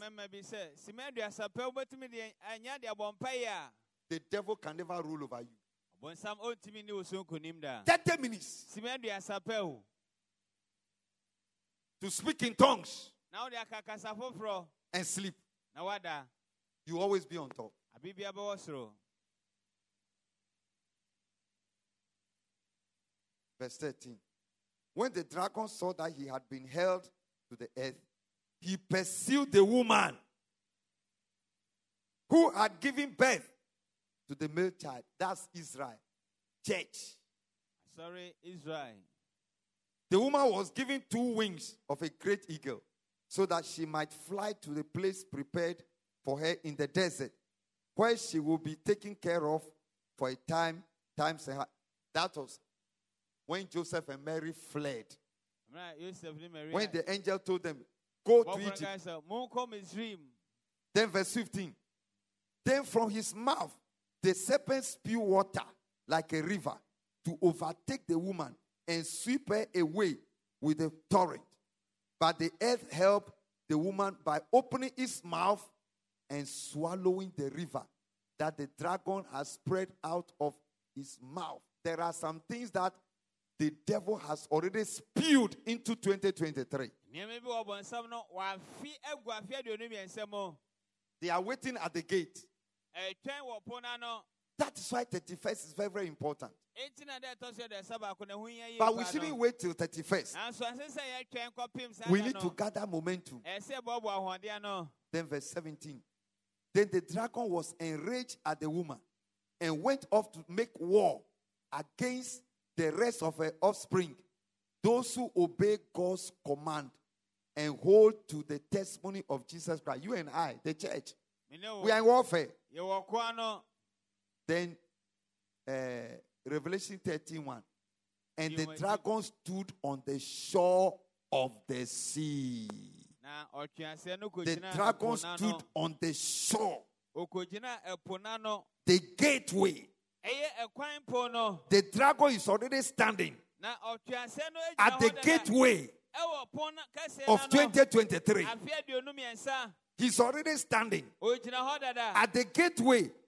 the devil can never rule over you. ɔbɔnsam ɔntumi ne wo so nkonim da 30 minutes to speak in tongues na wode aka kasa foforɔ and sleep. You always be on top. Verse 13. When the dragon saw that he had been held to the earth, he pursued the woman who had given birth to the male child. That's Israel. Church. sorry israel The woman was given two wings of a great eagle so that she might fly to the place prepared for her in the desert, where she will be taken care of for a time, times and a half. That was when Joseph and Mary fled Mmerɛ a Yosef ne Maria. when the angel told them, Go to Egypt. kae sɛ, "Monkɔ Misraim." Then, verse 15. Then from his mouth the serpent spew water like a river to overtake the woman and sweep her away with a torrent. But the earth helped the woman by opening its mouth and swallowing the river that the dragon has spread out of his mouth. There are some things that the devil has already spewed into 2023. Nneɛma bi wɔ bɔnsam no, wafi agu afe aduonu mmiɛnsa mu. They are waiting at the gate. Ɛtwɛn wɔ pon ano. That is why 31st is very, very important. Enti na dɛ ɛtɔ so aduasa baako na ɛho hia yie But we shouldn't wait till 31st. Nanso ɛnsɛ sɛ yɛtwɛn kɔpem saa We need to gather momentum. Ɛsɛ yɛboaboa ahoɔden ano. Then, verse 17. Then the dragon was enraged at the woman and went off to make war against the rest of her offspring, those who obey God's command and hold to the testimony of Jesus Christ. You and I, the church, Me ne wo, we are in warfare. Yɛwɔ ko ano. Then, uh, Revelation 13 1. And the dragon stood on the shore of the sea. Na ɔtweaseɛ no The dragon stood on the shore, Ɔkɔgyina ɛpo n'ano. the gateway. Ɛyɛ ɛkwan po no. The dragon is already standing Na ɔtweaseɛ no at the gateway Ɛwɔ pon no kɛseɛ of 2023. Afe aduonu mmiɛnsa. He's already standing Ogyina hɔ dada. at the gateway Ɛwɔ pon kwan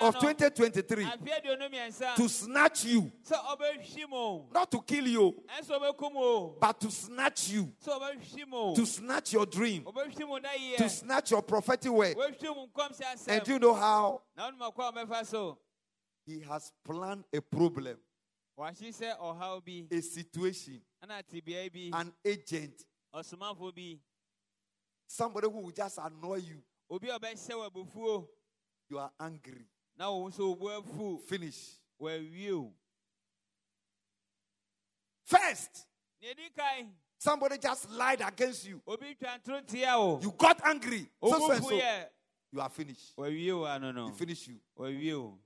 of 2023 Afe aduonu mmiɛnsa. to snatch you, Sɛ ɔbɛhwim o. not to kill you, Ɛnso ɔbɛkum o. but to snatch you, Sɛ ɔbɛhwim o. to snatch your dream, Ɔbɛhwim o na yie. to snatch your prophetic word. And do you know how Na ɔnom akɔ a ɔbɛfa so. he has planned a problem, Wahye sɛ ɔhaw bi. a situation, Ɛna tebea bi. an agent, somebody who will just annoy you. You are angry. Nso obu afu. Finish. Wɔawie you? First, Nea edi kan. somebody just lied against you. Obi twa ntoro tia o. You got angry. So, so, so. You are finished. Wɔawie o ano no. No. He finish you. Wɔawie (laughs) o.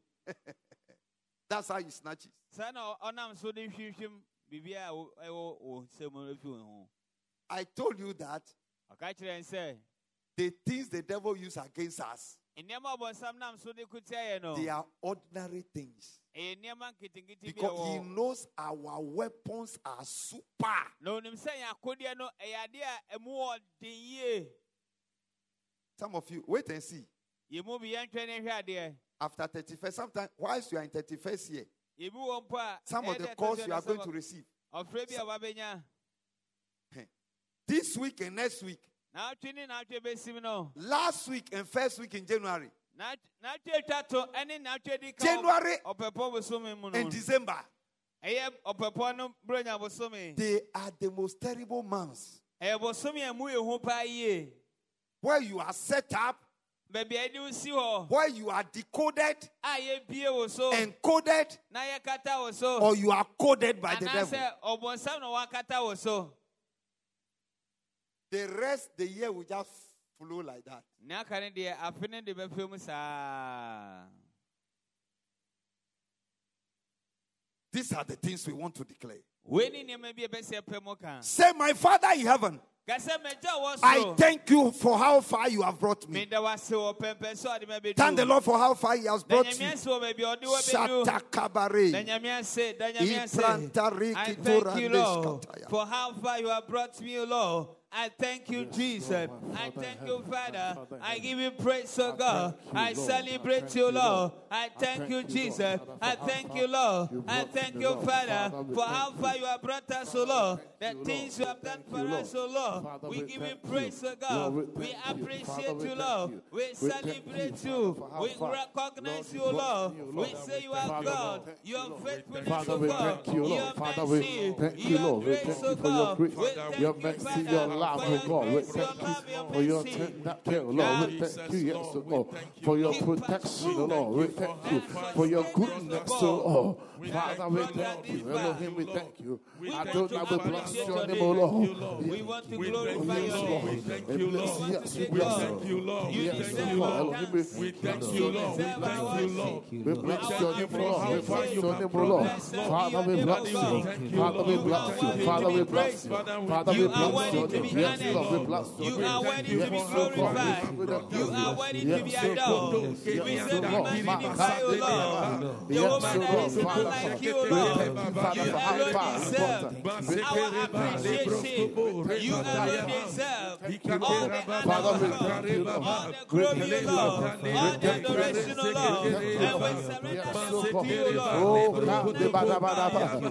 That's how you snatch it. Saa na ɔnam so de hwehwɛm biribiara a wo- ɛwɔ wo nsam no afi wo ho. I told you that Ɔka kyerɛ n sɛ the things the devil use against us, nneɛma a ɔbɔnsam nam so de ko tia yɛ no. they are ordinary things. Ɛyɛ nneɛma nketenkete bi a Because he knows our weapons are super. Na onim sɛ yɛn akodeɛ no ɛyɛ adeɛ a ɛmu wɔ den yie. Some of you, wait and see. Yɛn mu bi yɛntwɛ ne hwɛ adeɛ. After 31st, sometimes, whilst you are in 31st year, Yɛbi wɔ mpo a. some of the calls you are going to receive Ɔfrɛ bi a wabɛnya. this week and next week, N'atwe ne n'atwe besim no. last week and first week in January, N'at- N'atwe twa to ɛne n'atwe. January Ɔpɛpɔ bosome mu no. and December, Ɛyɛ ɔpɛpɔ no bronya bosome. they are the most terrible months a mu yɛ hu paa yie. where you are set up, Baabi a yɛde wo si hɔ. where you are decoded, A yɛbie wo so. encoded, Na yɛkata wo so. or you are coded by the devil. The rest, of the year will just flow like that. Ne aka ne deɛ afe ne de bɛfɛ mu. These are the things we want to declare. Wei ne nneɛma bi a ɛbɛsi ɛpɛ mu ka. Say, My Father in heaven, Kasɛ mɛgya wɔ I thank you for how far you have brought me. Meda wase wɔ pɛmpɛ so ade ma bɛdu. Thank the Lord for how far He has brought you. ase wɔ baabi a ɔde wɔ bɛdu. Da Shatakabare. nyame ase, da nyame ase. Iprantari I thank you, Lord, for how far you have brought me, Lord. I thank you, Jesus. I thank you, Father. I give you praise, oh God. I celebrate you, Lord. I thank you, Jesus. I thank you, Lord. I thank you, Father, for how far you have brought us, oh Lord. The things you have done for us, oh Lord. We give you praise, oh God. We appreciate you, Lord. We celebrate you. We recognize you, Lord. We say you are God. Father, oh we God. thank you, Lord. Father, we mercy. thank you, Lord. We grace, oh you your God. We thank you, Father. Your life, oh God. We thank you for your tender care, Lord. We thank you, yes, oh God, for your protection, oh Lord. We thank you for your goodness, oh Lord. Father, we thank you. Elohim, we thank you. I don't know, we bless your name, oh Lord. We want to glorify your name. Thank you, Lord. Yes, we bless you. Lord. Yes, Thank you, God. Lord. Elohim, we We thank thank you. you, Lord. We thank you, Lord. We bless your name, for Lord. We bless you your have name, brought Lord. us, Lord. Father, we bless you. Thank you, Father, we Lord. bless you. Thank you Father, we bless you. Father, we Father, give we You are bless worthy your to be name. Yes, honored. Lord, we bless your You name. are worthy to Yes, be God. glorified. We You are worthy to be Yes, adored. God. We Yes, say that God. magnify you, Lord. Yes, Jehovah, there God. is none Father, like you, You deserve our appreciation. You deserve all the honor, All the glory, All the adoration, And we surrender to you, Lord. We surrender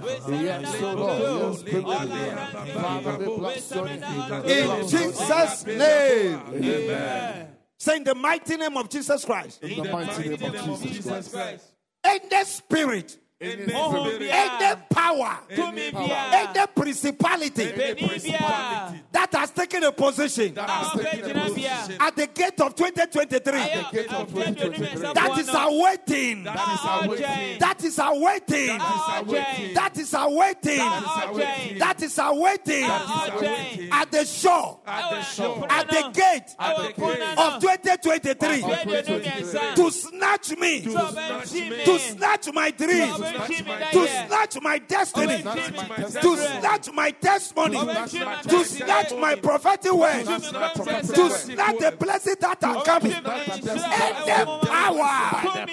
to you. All our In Jesus' name. Amen. Say in the mighty name of Jesus Christ. In the mighty name of Jesus Christ. in the spirit any power, and the principality that has taken a position at the gate of 2023, that is awaiting, that is awaiting, that is awaiting, that is awaiting at the shore, at the gate of 2023 to snatch me, to snatch my dreams to snatch my destiny, to snatch my testimony, to snatch my prophetic word, to snatch the blessing that are coming. Any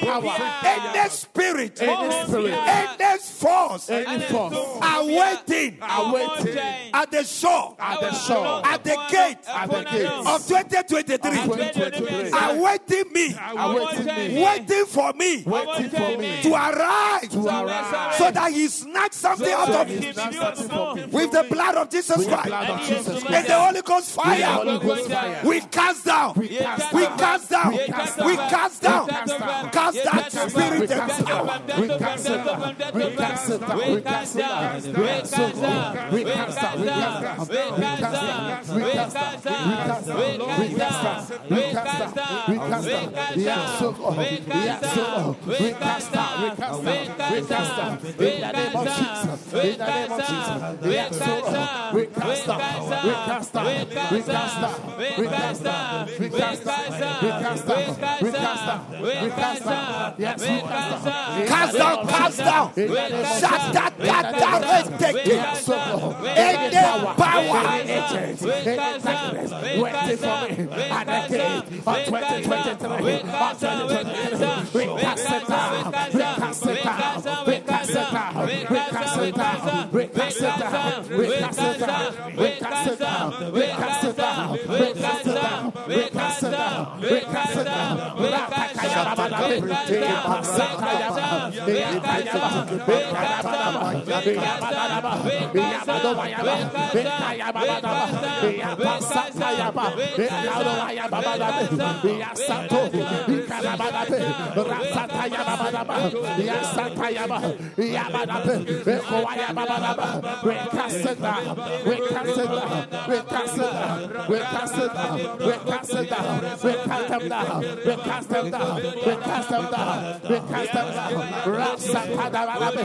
power, any spirit, any force, are waiting at the shore, at the shore, at the gate. Of 2023, are waiting me, waiting for me. To arrive awaiting ɔgyɛn, at the shore at the ɛwɔ shore, ɛpono- at the ɛpono gate no, ɛpono at the no. gate of 2023, Ɔtwa aduonu mmiɛnsa, awaiting me, awaiting me, waiting for me waiting for me to arise, to arise. so that he snatch something out of me He's not starting from me. with the blood of Jesus With the Christ blood of Jesus and Christ. the Holy Ghost With the fire. Holy Ghost fire. We cast down, we cast cast down, We we cast cast down. down, We cast down. cast that We spirit and cast power. down. We cast it down. We cast it down. We cast it down. We cast it down. We cast down. We cast down. We cast down. We cast down. We cast down. We cast down. We cast down. We cast down. Yes, so God. Yes, so God. We cast down. We cast down. We cast down. In the name of Jesus. In the name of Jesus. Yes, so God. We cast down. We cast down. We cast down. We cast down. We cast down. We cast down. We cast down. We cast down. Yes, we cast down. Cast down, cast down. Shut that, that, that, take Yes, it. so God. Any power. Any agent, any darkness, waiting for me at the gate of 2023, of 2023. We cast it down, we cast it down, we cast it down, we cast it down, we cast it down, we cast it down, we cast it down, we cast it down, we cast it down, we cast it down, we cast it down. Ratakaya babadabe, Ibasakaya ba, Ibakaya ba, Ibakaya ba, Ibakaya ba, Ibakaya ba, Ibakaya babadaba, Ibasakaya ba, Ibakaya babadabe, be Ikarabadabe, Rasataya babadaba, Iyasataya ba, Iyabadabe, Ikowaya babadaba. We cast it down, we cast it down, we cast it down, we cast it down, we cast it down, we cast them down, we cast them down, we cast them down, we cast them down. Rasatadabadabe,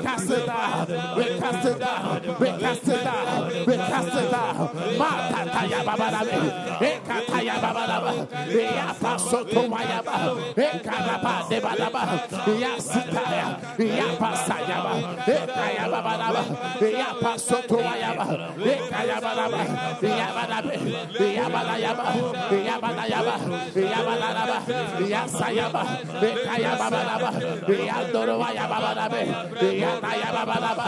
Tá cacetada cast it down. We cast it down. We cast it down. Matataya babarabe. Ekataya babaraba. Yapa soto mayaba. Ekaraba de baraba. Yasitaya. Yapa sayaba. Ekaya babaraba. Yapa soto mayaba. Ekaya baraba. Yabarabe. Yabarayaba. Yabarayaba. Yabaraba. Yasayaba. Ekaya babaraba. Yandoro mayaba barabe. Yataya babaraba.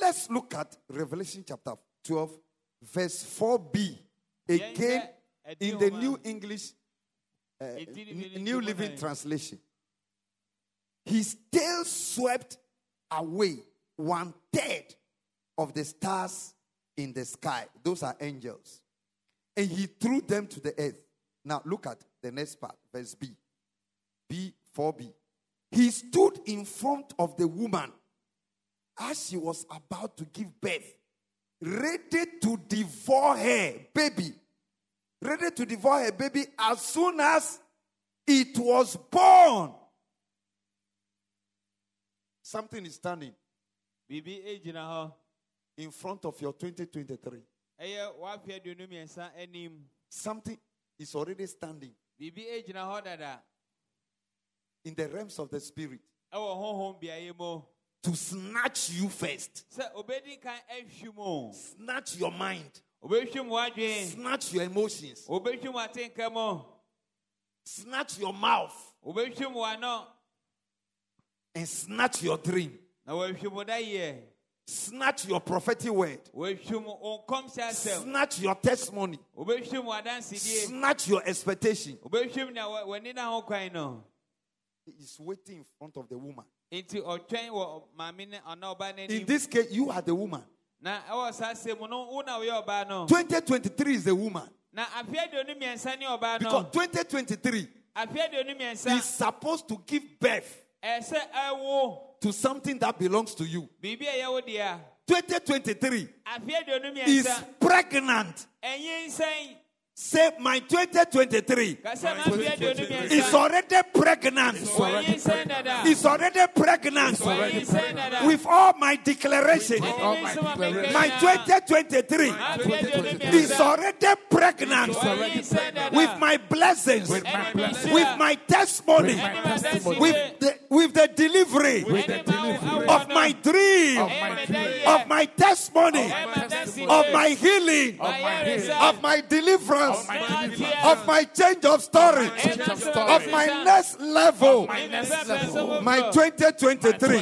Let's look at Revelation chapter 12, verse 4b. Again, in the New English, uh, New Living Translation. His tail swept away one third of the stars in the sky. Those are angels. And he threw them to the earth. Now look at the next part, verse B. B, 4b. He stood in front of the woman as she was about to give birth, ready to devour her baby, ready to devour her baby as soon as it was born. Something is standing eh, hɔ. in front of your 2023. Ɛyɛ w'afe aduonu mmiɛnsa anim. Something is already standing Biribi egyina eh, hɔ dada. in the realms of the spirit Ɛwɔ honhom beaeɛ mu. to snatch you first, Sɛ obedi kan ahwim o. snatch your mind, snatch your emotions, Obehwim w'atenka mu. snatch your mouth, and snatch your dream, Na wahwim wo dayɛ. snatch your prophetic word, Wahwim wo nkɔmhyɛ asɛm. snatch your testimony, snatch your expectation. Obehwim nea wa- w'ani na ho kwan no. He is waiting in front of the woman. Nti ɔtwɛn wɔ maame ne ɔna ɔbaa In this case, you are the woman. Na ɛwɔ saa asɛm mu no, wo na woyɛ ɔbaa no. 2023 is the woman. Na afe aduonu mmiɛnsa ne ɔbaa Because no. 2023 Afe aduonu mmiɛnsa. is supposed to give birth to something that belongs to you. Biribi a ɛyɛ wo deɛ. 2023 Afe aduonu is pregnant. Ɛnye. Say, my 2023 Kasɛ ma afe aduonu is already pregnant. Wɔnye nsɛn dada. Is already pregnant. Wɔnye nsɛn dada. with all my declarations. my 2023 Afe is already pregnant. Wɔnye nsɛn dada. with my blessings, With my blessings. with my testimony, With with the, with the delivery. With the delivery. Of my dream, of my dream, of my testimony, of my healing, of my healing, of my deliverance, of my of my change of story, of my next level. my next level. My 2023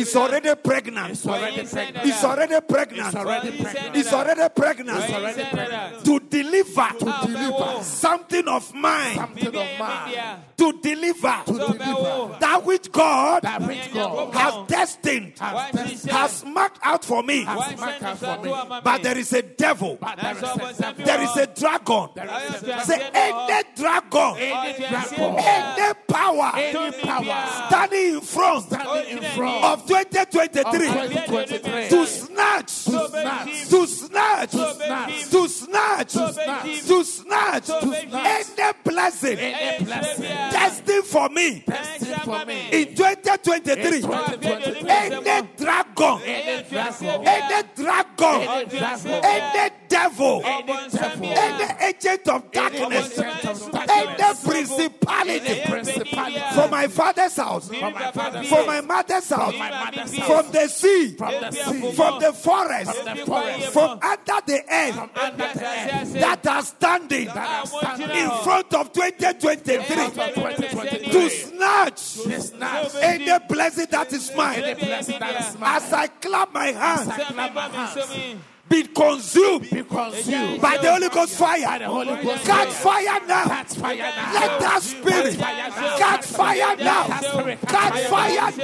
is already pregnant. It's already pregnant. It's already pregnant. It's already pregnant. It's already pregnant It's already pregnant. to deliver deliver something of mine something of mine to deliver to deliver that which God that which God has destined, has destined, has marked out for me. has marked out for me. But there is a devil, But there is a devil. there is a dragon. There is a Say, any dragon, any dragon, any power any power. standing in front standing in front. of 2023 of 2023 to snatch, snatch, to snatch, snatch, to snatch, snatch, to snatch snatch. Any blessing any blessing. destined for me. Destined for me. in 2023. In 2023. Any dragon, Any dragon, any dragon, any dragon, any devil, any devil, any agent of darkness, agent of darkness, any principality. Any principality. From my father's house, from my father's from my mother's house, my mother's house, from the sea, from the sea, from the forest, from the forest, from under the earth. Under the earth, that are standing that are standing. in front of 2023 to snatch this any blessing that is mine. blessing that is mine, As I clap my hands, clap my hands, be consumed be consumed by the Holy Ghost by fire. the Holy Ghost Catch fire. now. Catch fire now. Let that spirit catch fire now. Catch fire now. Catch fire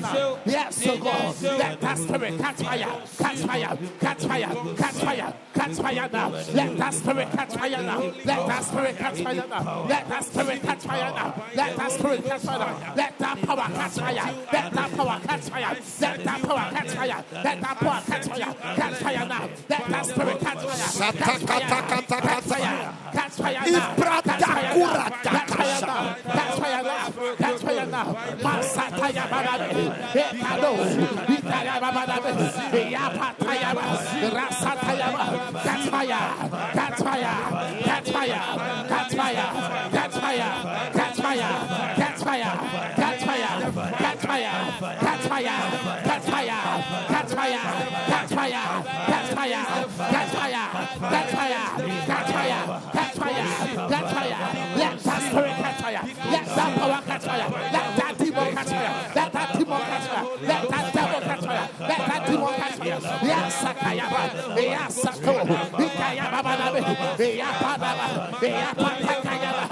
now. Yes, so God, let that spirit catch fire, catch fire, catch fire, catch fire, catch fire now. Let that spirit catch fire now. Let that spirit catch fire now. Let that spirit catch fire now. Let that spirit catch fire now. Let that power catch fire. Let that power catch fire. Let that power catch fire. Let that power catch fire. Catch fire now. Let that spirit catch fire. Catch fire. Catch fire. Fire now. Catch fire now. Catch fire now. Catch fire now. Catch fire now. Masataya barabe. Ekado. Itaya barabe. Yapataya Rasataya. Catch fire. Catch fire. Catch fire. Catch fire. Catch fire. Catch fire. Catch fire. Fire. Catch fire. Catch fire. Catch fire. Catch fire. Catch fire. Catch fire. Catch fire. Catch fire. Catch fire. Catch fire. Let that spirit catch fire. Let that power catch fire. Let that demon catch fire. Let that demon catch fire. Let that devil catch fire. Let that demon catch fire. Yes, Sakayaba. Yes, Sato. Ikayaba Banabe. Yapadaba. Yapatakayaba. Yatakayaba.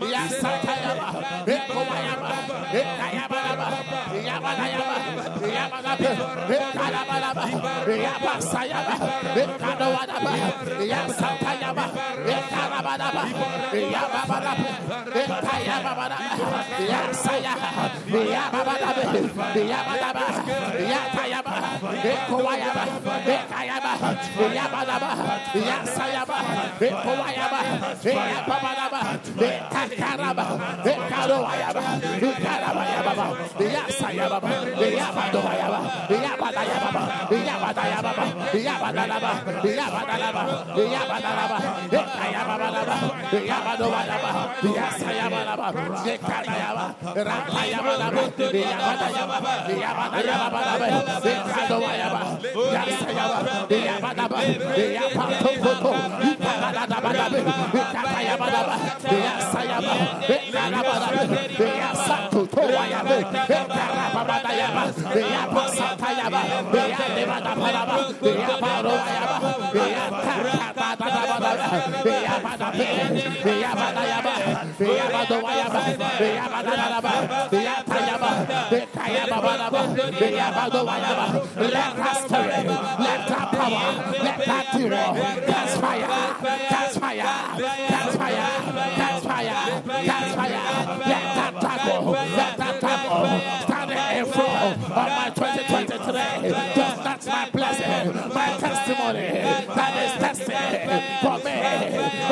Yes. has Ekadabalaba, Yapasayaba, Ekadawadaba, Yapsatayaba, Ekarabalaba, Yababalaba, Ekayababada, Yapsaya, Yababadaba, Yabadaba, Yapayaba, Ekowayaba, Ekayaba, Yabadaba, Yapsayaba, Ekowayaba, Yapabadaba, Ekakaraba, Ekadowayaba, Ekarabayaba, Yapsayaba, Yabadowayaba, Yabatayaba, Yabatayaba, Yabatayaba, let us carry, let that power, let that terror, that's fire, that's fire, that's fire, that's fire, that's fire, let that tackle, let that tackle. Testing for me,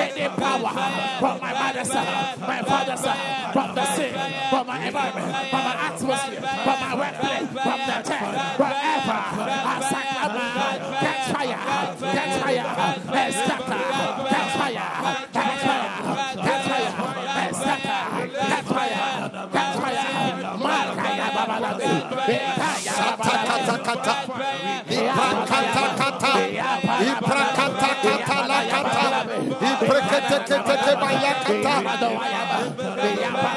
any power from my mother's side, my father's side, from the sea, from my environment, from my atmosphere, from my workplace, from the church, wherever I sacrament, catch fire, catch fire, and scatter, catch fire, catch fire, catch fire, and scatter, catch fire, catch fire, Makaya Babalabe, Ekaya Shatatakata. Ibrakatakata. Ibrakatakata Ayakata, Ayaba, Ayaba,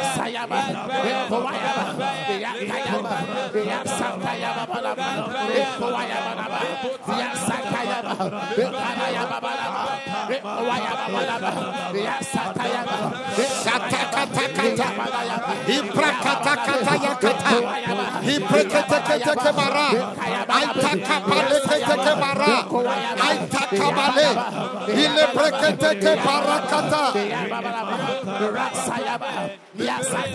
Yes, I am. Yes, I am.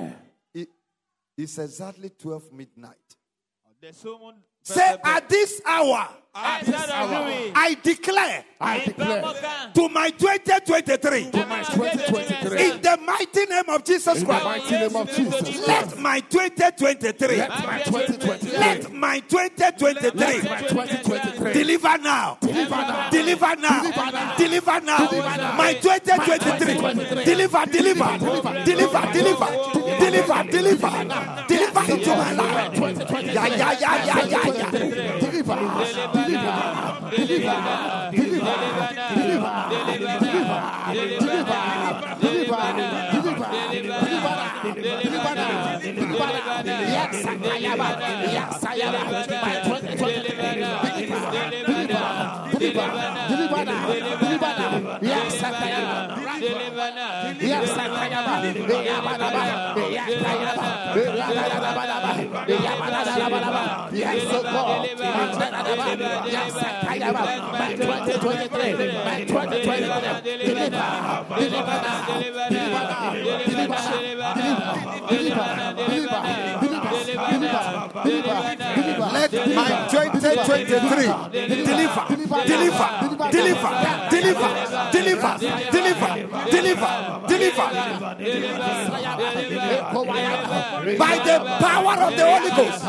It- It's exactly 12 midnight. Say, at this hour, At this hour, I declare I declare to my 2023, to my 2023 in the mighty name of Jesus Christ, mighty name of Jesus let my 2023, Let my 2023 let my 2023 let my 2023 deliver now. deliver now. Deliver now. Deliver now. My 2023. Deliver, deliver. Deliver, deliver. Deliver, deliver. Deliver into my life. Yeah, yeah, yeah, yeah, yeah, yeah. Deliver, Yes, Yes, oh God. Yes, my 2023, my 2023, deliver, deliver now, deliver now, deliver now, deliver now, deliver, deliver, deliver deliver. Let my 2023 deliver, deliver, deliver, deliver, deliver, deliver, deliver, deliver. By the power of the Holy Ghost,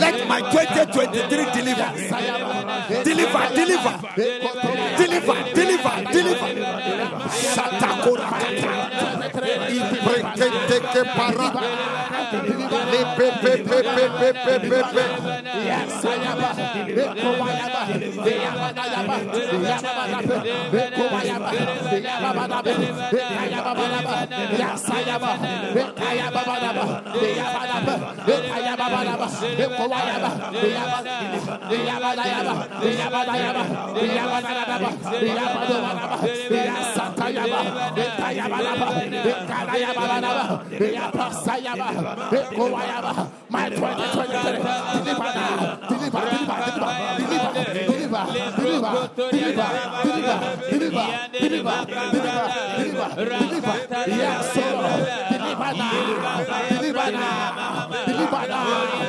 let my 2023 deliver. Deliver, deliver, deliver, deliver, deliver. Shatakora. Ibreketeke para. Lepepepepepepepepe. Yes, I am. Ekobayaba, Yabadayaba, Yabadaba, Ekobayaba, Yabadaba, Ekayabadaba, Yes, I am. Ekayabadaba, Yabadaba, Ekayabadaba, Ekobayaba, Yabadaba, Yapasayaba, Ekobayaba, my 2023, deliver deliver, deliver, deliver, deliver, deliver, deliver, deliver, deliver, deliver, deliver, deliver, deliver, deliver, oh deliver deliver deliver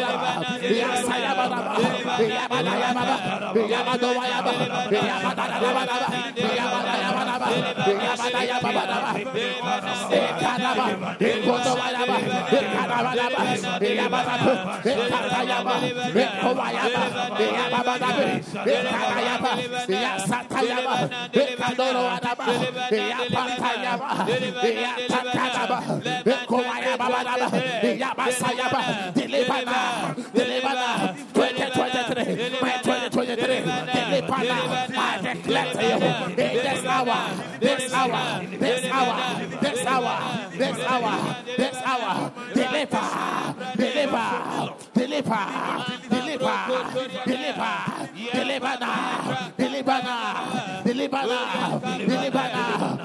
Yabba, Deliver now. Deliver now, 2023, my 2023, deliver I declare to you, in this hour, this hour, this hour, this hour, this hour, this hour, deliver, deliver, deliver, deliver, deliver, deliver now, Delibana, Yatayaba,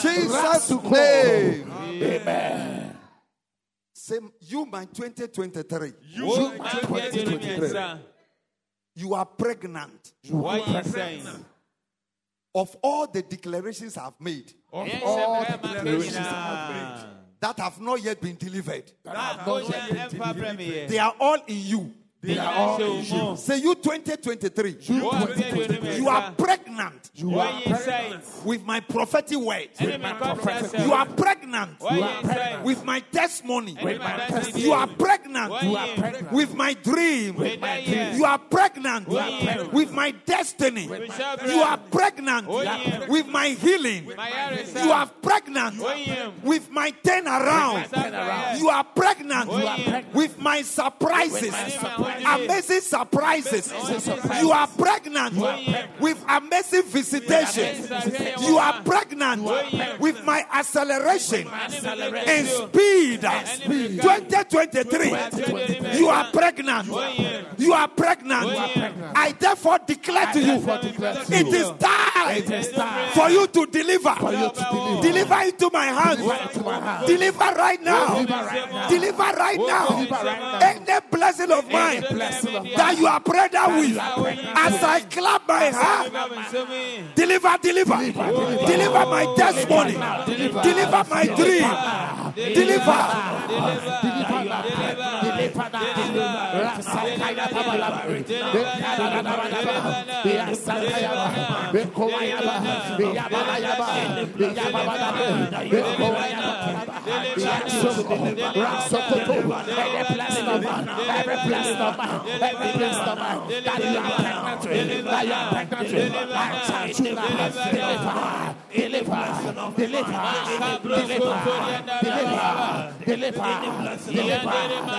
Jesus' name. Amen. Say, you my 2023. You, my 2023 you are pregnant What are you saying? of all the declarations I've made Yes, all Abraham, declarations Abraham. that have not yet been delivered. Ah, oh, yeah, Emperor Premier. They are all in you. They are all in you. Say, you 2023, you doing? you are pregnant You are are you saying? with my prophetic words. Enemy confess. You are pregnant What are you with my testimony. With my testimony. You are pregnant What are pregnant? with my dream. With my dream. You are pregnant pregnant. with my destiny. You are pregnant What are you? with my healing. You are pregnant What are you? with my turnaround. Turnaround. You are pregnant You are pregnant. with my surprises. Amazing surprises. You are pregnant with amazing visitation. You are pregnant with my acceleration and speed. 2023. You are pregnant. You are pregnant. I therefore declare to you therefore declare to it is time for you to deliver. Deliver. Into my hands. Deliver right now. Deliver right now. Any blessing of mine that you are prayed out with, as I clap my hand, deliver, deliver, deliver my testimony, deliver. My dream, deliver. Pada, Rasataya right now. Any blessing of mine blessing of mine that you are pregnant with, you are pregnant as I clap my hand, deliver, deliver, deliver my testimony, deliver my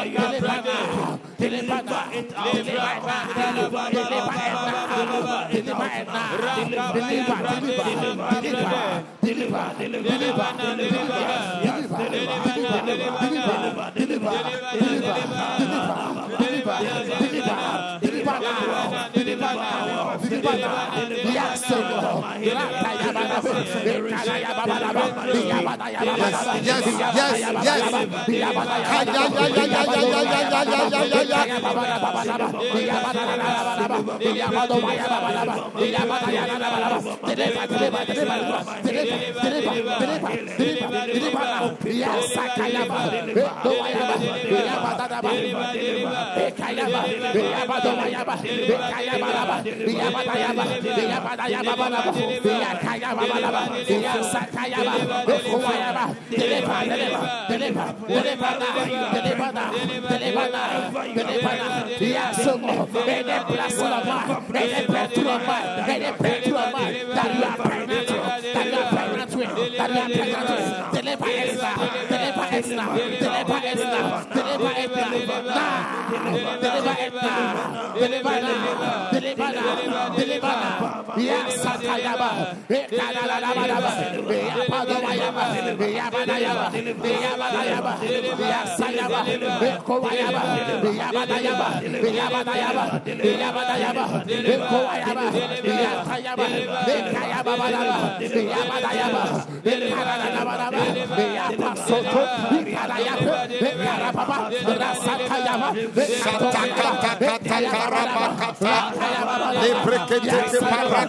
dream, deliver deliver it out. Deliver it now. Deliver it now. Deliver it now. Deliver, deliver, deliver, deliver, deliver, deliver, deliver, deliver, deliver, deliver, deliver, Yes, yes, Balaba, the Yabayaba, the Yabadayaba Balaba, the Yakayaba Balaba, the Yasakayaba, the Fuyaba, deliver, deliver, deliver, deliver now, deliver now, deliver now, deliver now, yes, any blessing of mine, any breakthrough of mine, any breakthrough of mine, that you are pregnant with, that you are pregnant with, that you are pregnant with, deliver us now, deliver us now, deliver us now, deliver us now, now deliver it now, deliver now, deliver now, deliver now. Yes, Yasatayaba, Ekadalabadaba, Yapadabayaba, Yabadayaba, Yabadayaba, Yasayaba, Ekowayaba, Yabadayaba, Yabadayaba, Yabadayaba, Ekowayaba, Yatayaba, Ekayababalaba, Yabadayaba, Ekadalabadaba, Yapasoto, Ekadayaba, Ekarababa, Rasatayaba, Ekatayaba, Ekayababa, Ekayababa, Ekayababa, Ekayababa, Ekayababa, Ekayababa, Ekayababa,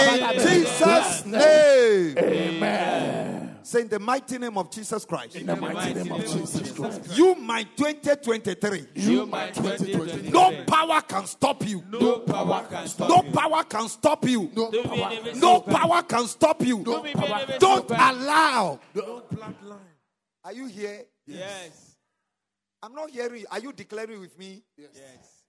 In Jesus' name. Amen. Say in the mighty name of Jesus Christ. In the mighty name of Jesus Christ. You, my 2023. You, my 2020. No power can stop you. No power can stop you. No power can stop you. No power. No power can stop you. No power. Don't allow. Are you here? Yes. I'm not hearing you. Are you declaring with me? Yes. yes.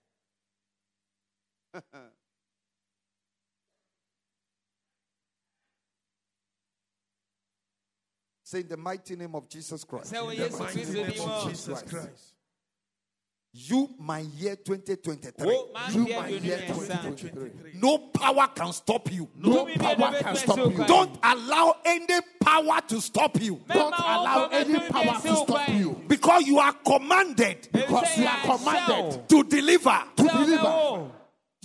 Say in the mighty name of Jesus Christ. Say oh, what Jesus Christ name did of more. Jesus Christ. You, my year 2023. Oh, You, my year need to understand. 2023. No power can stop you. No power can stop you. Don't allow any power to stop you. Don't allow any power to stop you. Because you are commanded Because you are commanded to deliver. to deliver.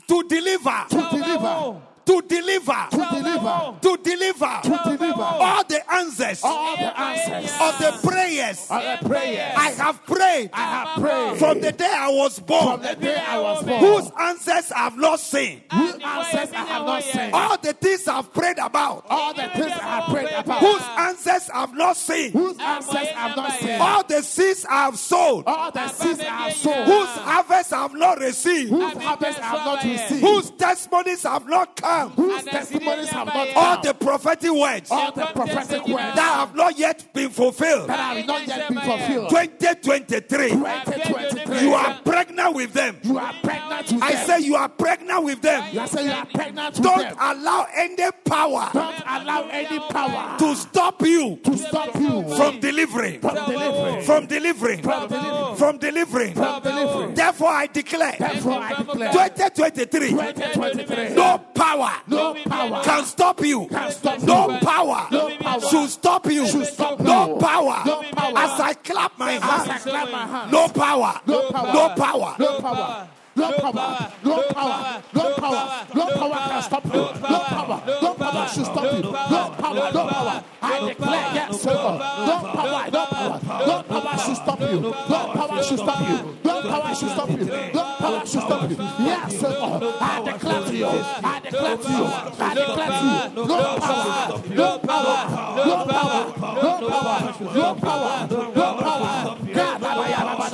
To deliver. To deliver. To deliver. To deliver. To deliver. To deliver. All the the answers all the answers of the prayers of the prayers I have prayed I have prayed from the day I was born. from the day I was born. whose answers I have not seen. Whose answers I have not seen. All the things I've prayed about, All the things I have prayed about. whose answers I've not seen. Whose answers I have not seen. All the seeds I've sown, All the seeds I have sown. whose harvest I've not received, Whose harvest I have not received. whose testimonies I've not come. Whose testimonies have not All the prophetic words All the prophetic words that have not yet been fulfilled. that have not yet been fulfilled. 2023. 2023. You are pregnant with them. You are pregnant with I them. say you are pregnant with them. You are saying you are pregnant with Don't them. allow any power Don't allow any power to stop you to stop you from delivering. from delivering. From delivering. From delivering. From delivering. From delivering. Therefore, I declare Therefore, I declare 2023. 2023. No power No power can stop you. Can stop No you. power No power should stop you. should stop No you. power. No power. As I clap my hands. clap my hands. No power. No power. No power. No power. No power. No power. No power. No power can stop you. No power. No power should stop you. No power. No power. I declare yes, sir. No power. No power. No power should stop you. No power should stop you. No power should stop you. No power should stop you. Yes, sir. I declare to you. I declare to you. I declare to you. No power. No power. No power. No power. No power. No power. God, Baba, ya,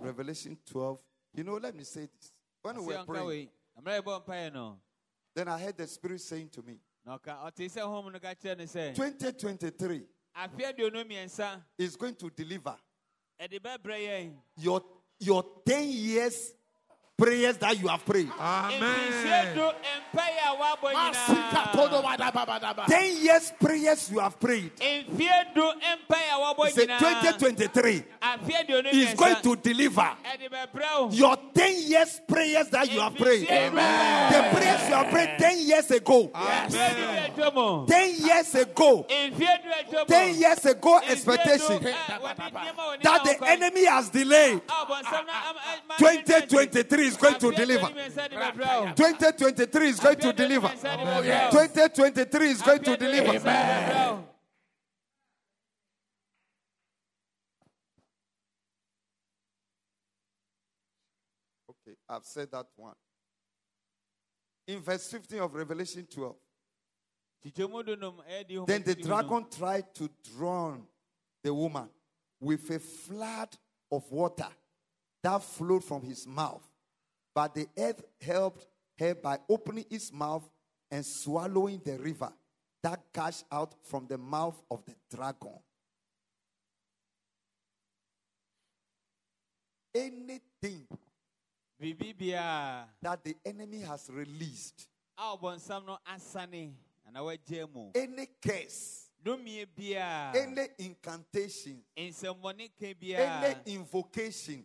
Revelation 12. You know, let me say this. When we were praying, then I heard the Spirit saying to me, 2023 is going to deliver. Your, your 10 years prayers that you have prayed. Amen. Ten years prayers you have prayed. Say 2023 is going to deliver your 10 years prayers that you have prayed. Amen. The prayers you have prayed 10 years ago. 10 years ago. 10 years ago expectation that the enemy has delayed. 2023 is going to deliver. aduonu mmiɛnsa de bɛbrɛ wo. 2023 is going to deliver. mmiɛnsa de bɛbrɛ wo. 2023 is going to deliver. Okay, I've said that one. In verse 15 of Revelation 12, Kyikyɛmu dunum, ɛyɛ di then the dragon tried to drown the woman with a flood of water that flowed from his mouth. But the earth helped her by opening its mouth and swallowing the river that gushed out from the mouth of the dragon. Anything that the enemy has released, a ɔbɔnsam no asane anaa wagye mu. any curse, any incantation, any invocation,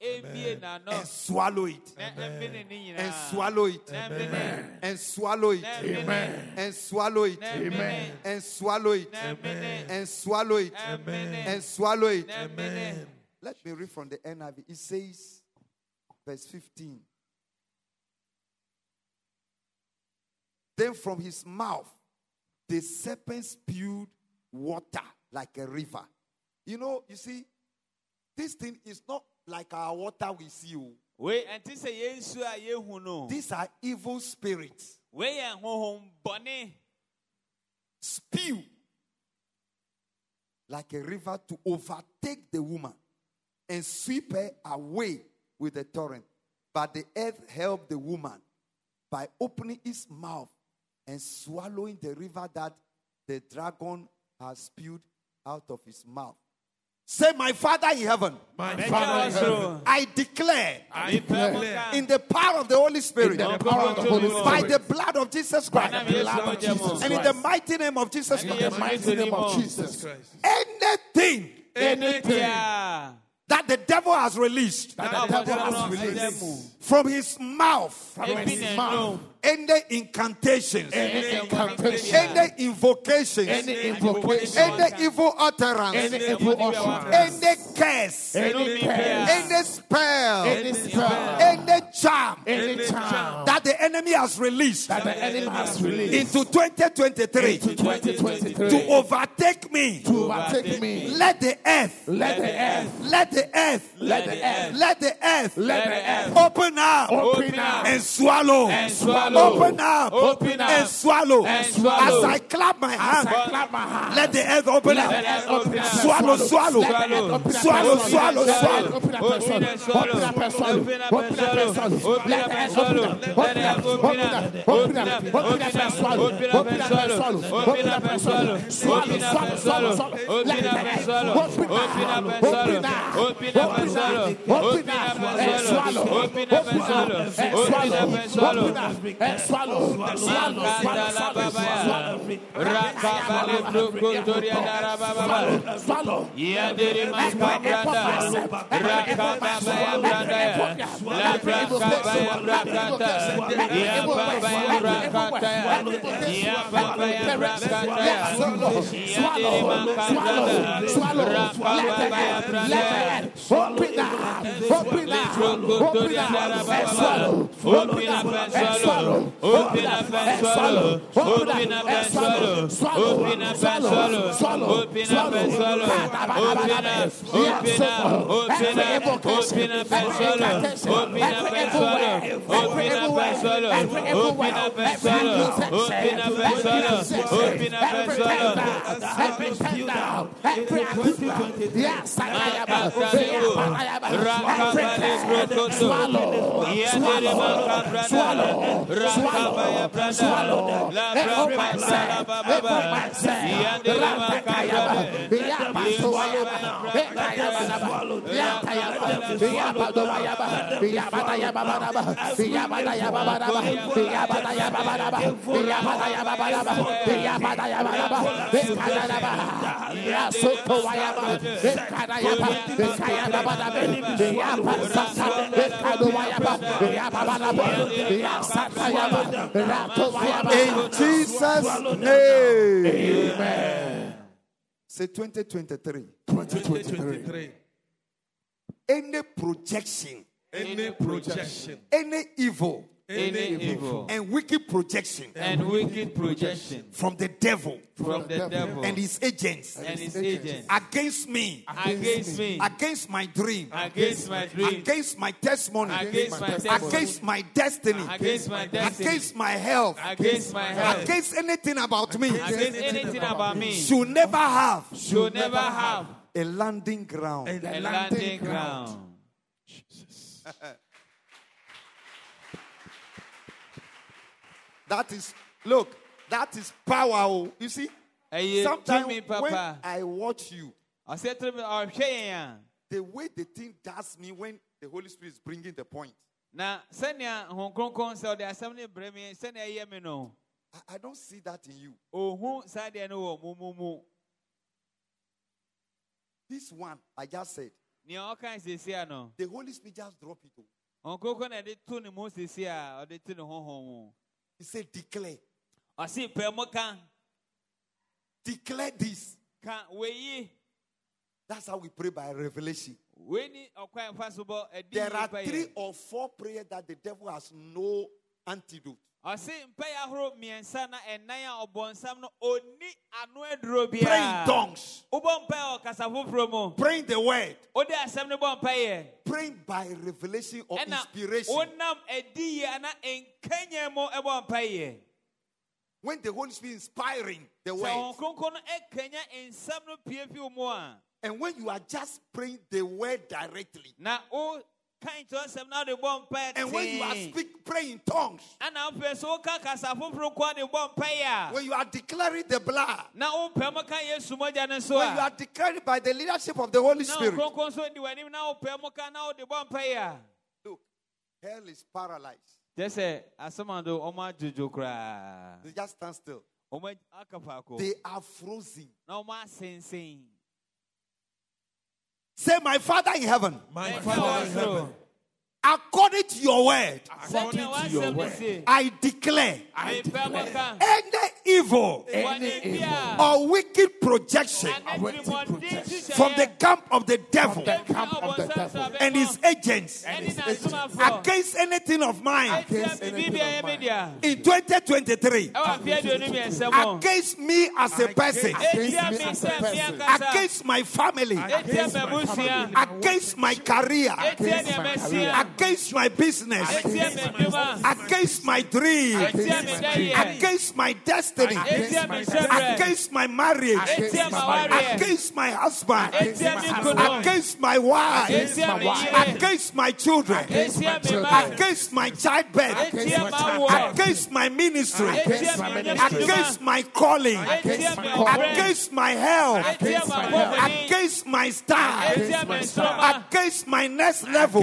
ebie n'ano and swallow it. na ɛmene ne And swallow it. na ɛmene And swallow it. na ɛmene And swallow it. na ɛmene And swallow it. na ɛmene And swallow it. na ɛmene And swallow it. na ɛmene Let me read from the NIV. It says, verse 15. Then from his mouth, the serpent spewed water like a river. You know, you see, this thing is not like our water we see. oh. wei ɛnte sɛ yɛn nsuo a yɛhu no These are evil spirits. wei yɛ honhom bɔne Spew like a river to overtake the woman and sweep her away with the torrent. But the earth helped the woman by opening its mouth and swallowing the river that the dragon has spewed out of his mouth. Say, My Father in heaven, My Father in heaven, I declare I declare in the power of the Holy Spirit, in the power of the Holy by the blood of Jesus by Christ, the blood of Jesus and in the mighty name of Jesus And in Christ, the mighty name of Jesus, anything anything that the devil has released that the devil has released from his mouth, from his mouth, any incantations, any incantation, any invocations, any invocation, any evil utterance, any evil utterance, any curse, any curse, any spell, any spell, any charm. Any charm. that the enemy has released. That the enemy has released. Into 2023 into 2023 to overtake me. to overtake me. Let the earth, Let the earth, let the earth, let the earth, let the earth. Let the earth. Open up. Open up. And swallow. And swallow. Open up. Open up. and swallow. And swallow. As I clap my as hand, I clap my hands. let the earth open Let up. the earth open up. Swallow, swallow. Let the earth open up. Swallow, swallow, Let the earth swallow. Open up and swallow. Open up and swallow. Open up Open up and swallow. Open Let up the and earth swallow. open up. Let Open the up. earth Open open up. up. Open up. Open Open up and swallow. Open up Open and up and swallow. swallow. Open up and swallow. Swallow, Open up and swallow, swallow. swallow. Open Let up the and earth swallow. open Open up. up and Open swallow. up. Open up and swallow. Open Open up up and and swallow. swallow. Open up and swallow. And Open up and swallow. Open up and swallow. Swallow. Swallow. Swallow. Swallow. Rakabale Brukotoria Darababa. Swallow. Yadiri Makabranda. Rakabaya Branda. La Brakabaya Brakata. Yababaya Brakata. Yababaya Brakata. Yadiri Makabranda. Rakabaya Branda. Open up. Open up. Open up swallow. Open up and swallow. Open up and swallow. Open up and swallow. Open up and swallow. Open up and swallow. Open up. Open up. Open up. Open up and swallow. Open up and swallow. Open up and swallow. Open up and swallow. Open up and swallow. Open up and swallow. Every pen down. Every Yes, Rakabale Brokoto. Swallow. Yadiri Makabranda. Rakabaya Branda. La Brakabaya Baba. Yadiri Makabranda. In Jesus' name. Amen. Say 2023. 2023. Any projection, Any projection, any evil Any evil and wicked projection and wicked projection from the devil from the devil and his agents and his agents against me, against me, against my dream, against my dream, against my testimony, against my testimony, against my destiny, against my destiny, against my health, against my health, against anything about me, against anything about me, should never have should never have a landing ground. a landing ground. That is, look, that is power. oh. You see, sometimes when. I watch you, Ɔsɛ tiri mi ɔhwɛ yɛn a. the way the thing does me when the Holy Spirit is bringing the point, Now, sɛnea Honhom Kronkron sɛ ɔde asɛm ne brɛ mi sɛnea ɛyɛ mi no. I, don't see that in you. This one I just said, nea ɔka seesia no The Holy Spirit just drop it. Ɔnkoko na ɛde to ne mu seesia a ɔde to ne honhom mu He said, declare. ɔse pɛ mu ka Declare this. ka weyi That's how we pray by revelation. wei ni ɔkwan fa so bɔ ɛdi There are three or four prayers that the devil has no antidote. Ɔse mpɛyɛ ahorow mmiɛnsa na ɛnan a ɔbɔnsam no ɔni ano aduro Pray in tongues. wobɔ mpɛyɛ wɔ kasa foforɔ mu Praying the word. wode asɛm no bɔ mpɛyɛ Praying by revelation or inspiration. wonam adi yie ana nkanya mu ɛbɔ mpɛyɛ When the Holy Spirit is inspiring the word. wɔn kronkron no ɛkanya nsɛm no pie fi mu a And when you are just praying the word directly. Na wo kan kyerɛ asɛm na wode bɔ mpɛyɛ And when you are speak, praying in tongues. ana wopɛ sɛ woka kasa foforɔ koa de bɔ mpɛyɛ a When you are declaring the blood. na wopɛ mu ka yesu mogya no nso When you are declaring by the leadership of the Holy Spirit. kronkron nso di w'anim na wopɛ mu ka na wode bɔ mpɛyɛ Look, hell is paralyzed. kyɛ sɛ asɛm ado ɔmo adwodwo koraa They just stand still. ɔmo aka faako They are frozen. Say, My Father in heaven, My Ɛka Father in heaven, according to your word, according to your word, I declare. I declare. ka any evil any evil or wicked projection from the camp of the devil the camp of the devil. and his agents and his agents. against anything of mine. Against anything of mine. in 2023 ɛwɔ mfeɛ aduonu mmiɛnsa mu against me as a person, Against Etia me me as a sɛ person, meankasa. against my family, against my m'abusua. against my career, against nea my mɛsia. career, against my business, against my dream, Etia me dayɛ. against my destiny, Etia me hyɛbrɛ. against my marriage, against my husband, Etia me kunu. against my wife, Etia me wife. yere. against my children, Etia me children. ma. against my childbirth, Etia my m'awoɔ. against my ministry, Against my Etia me ministry. against my calling, Etia me my ɔbrɛ. against my health, Etia my me health. abɔbɔni. against my star, Etia me nsoroma. against my next level,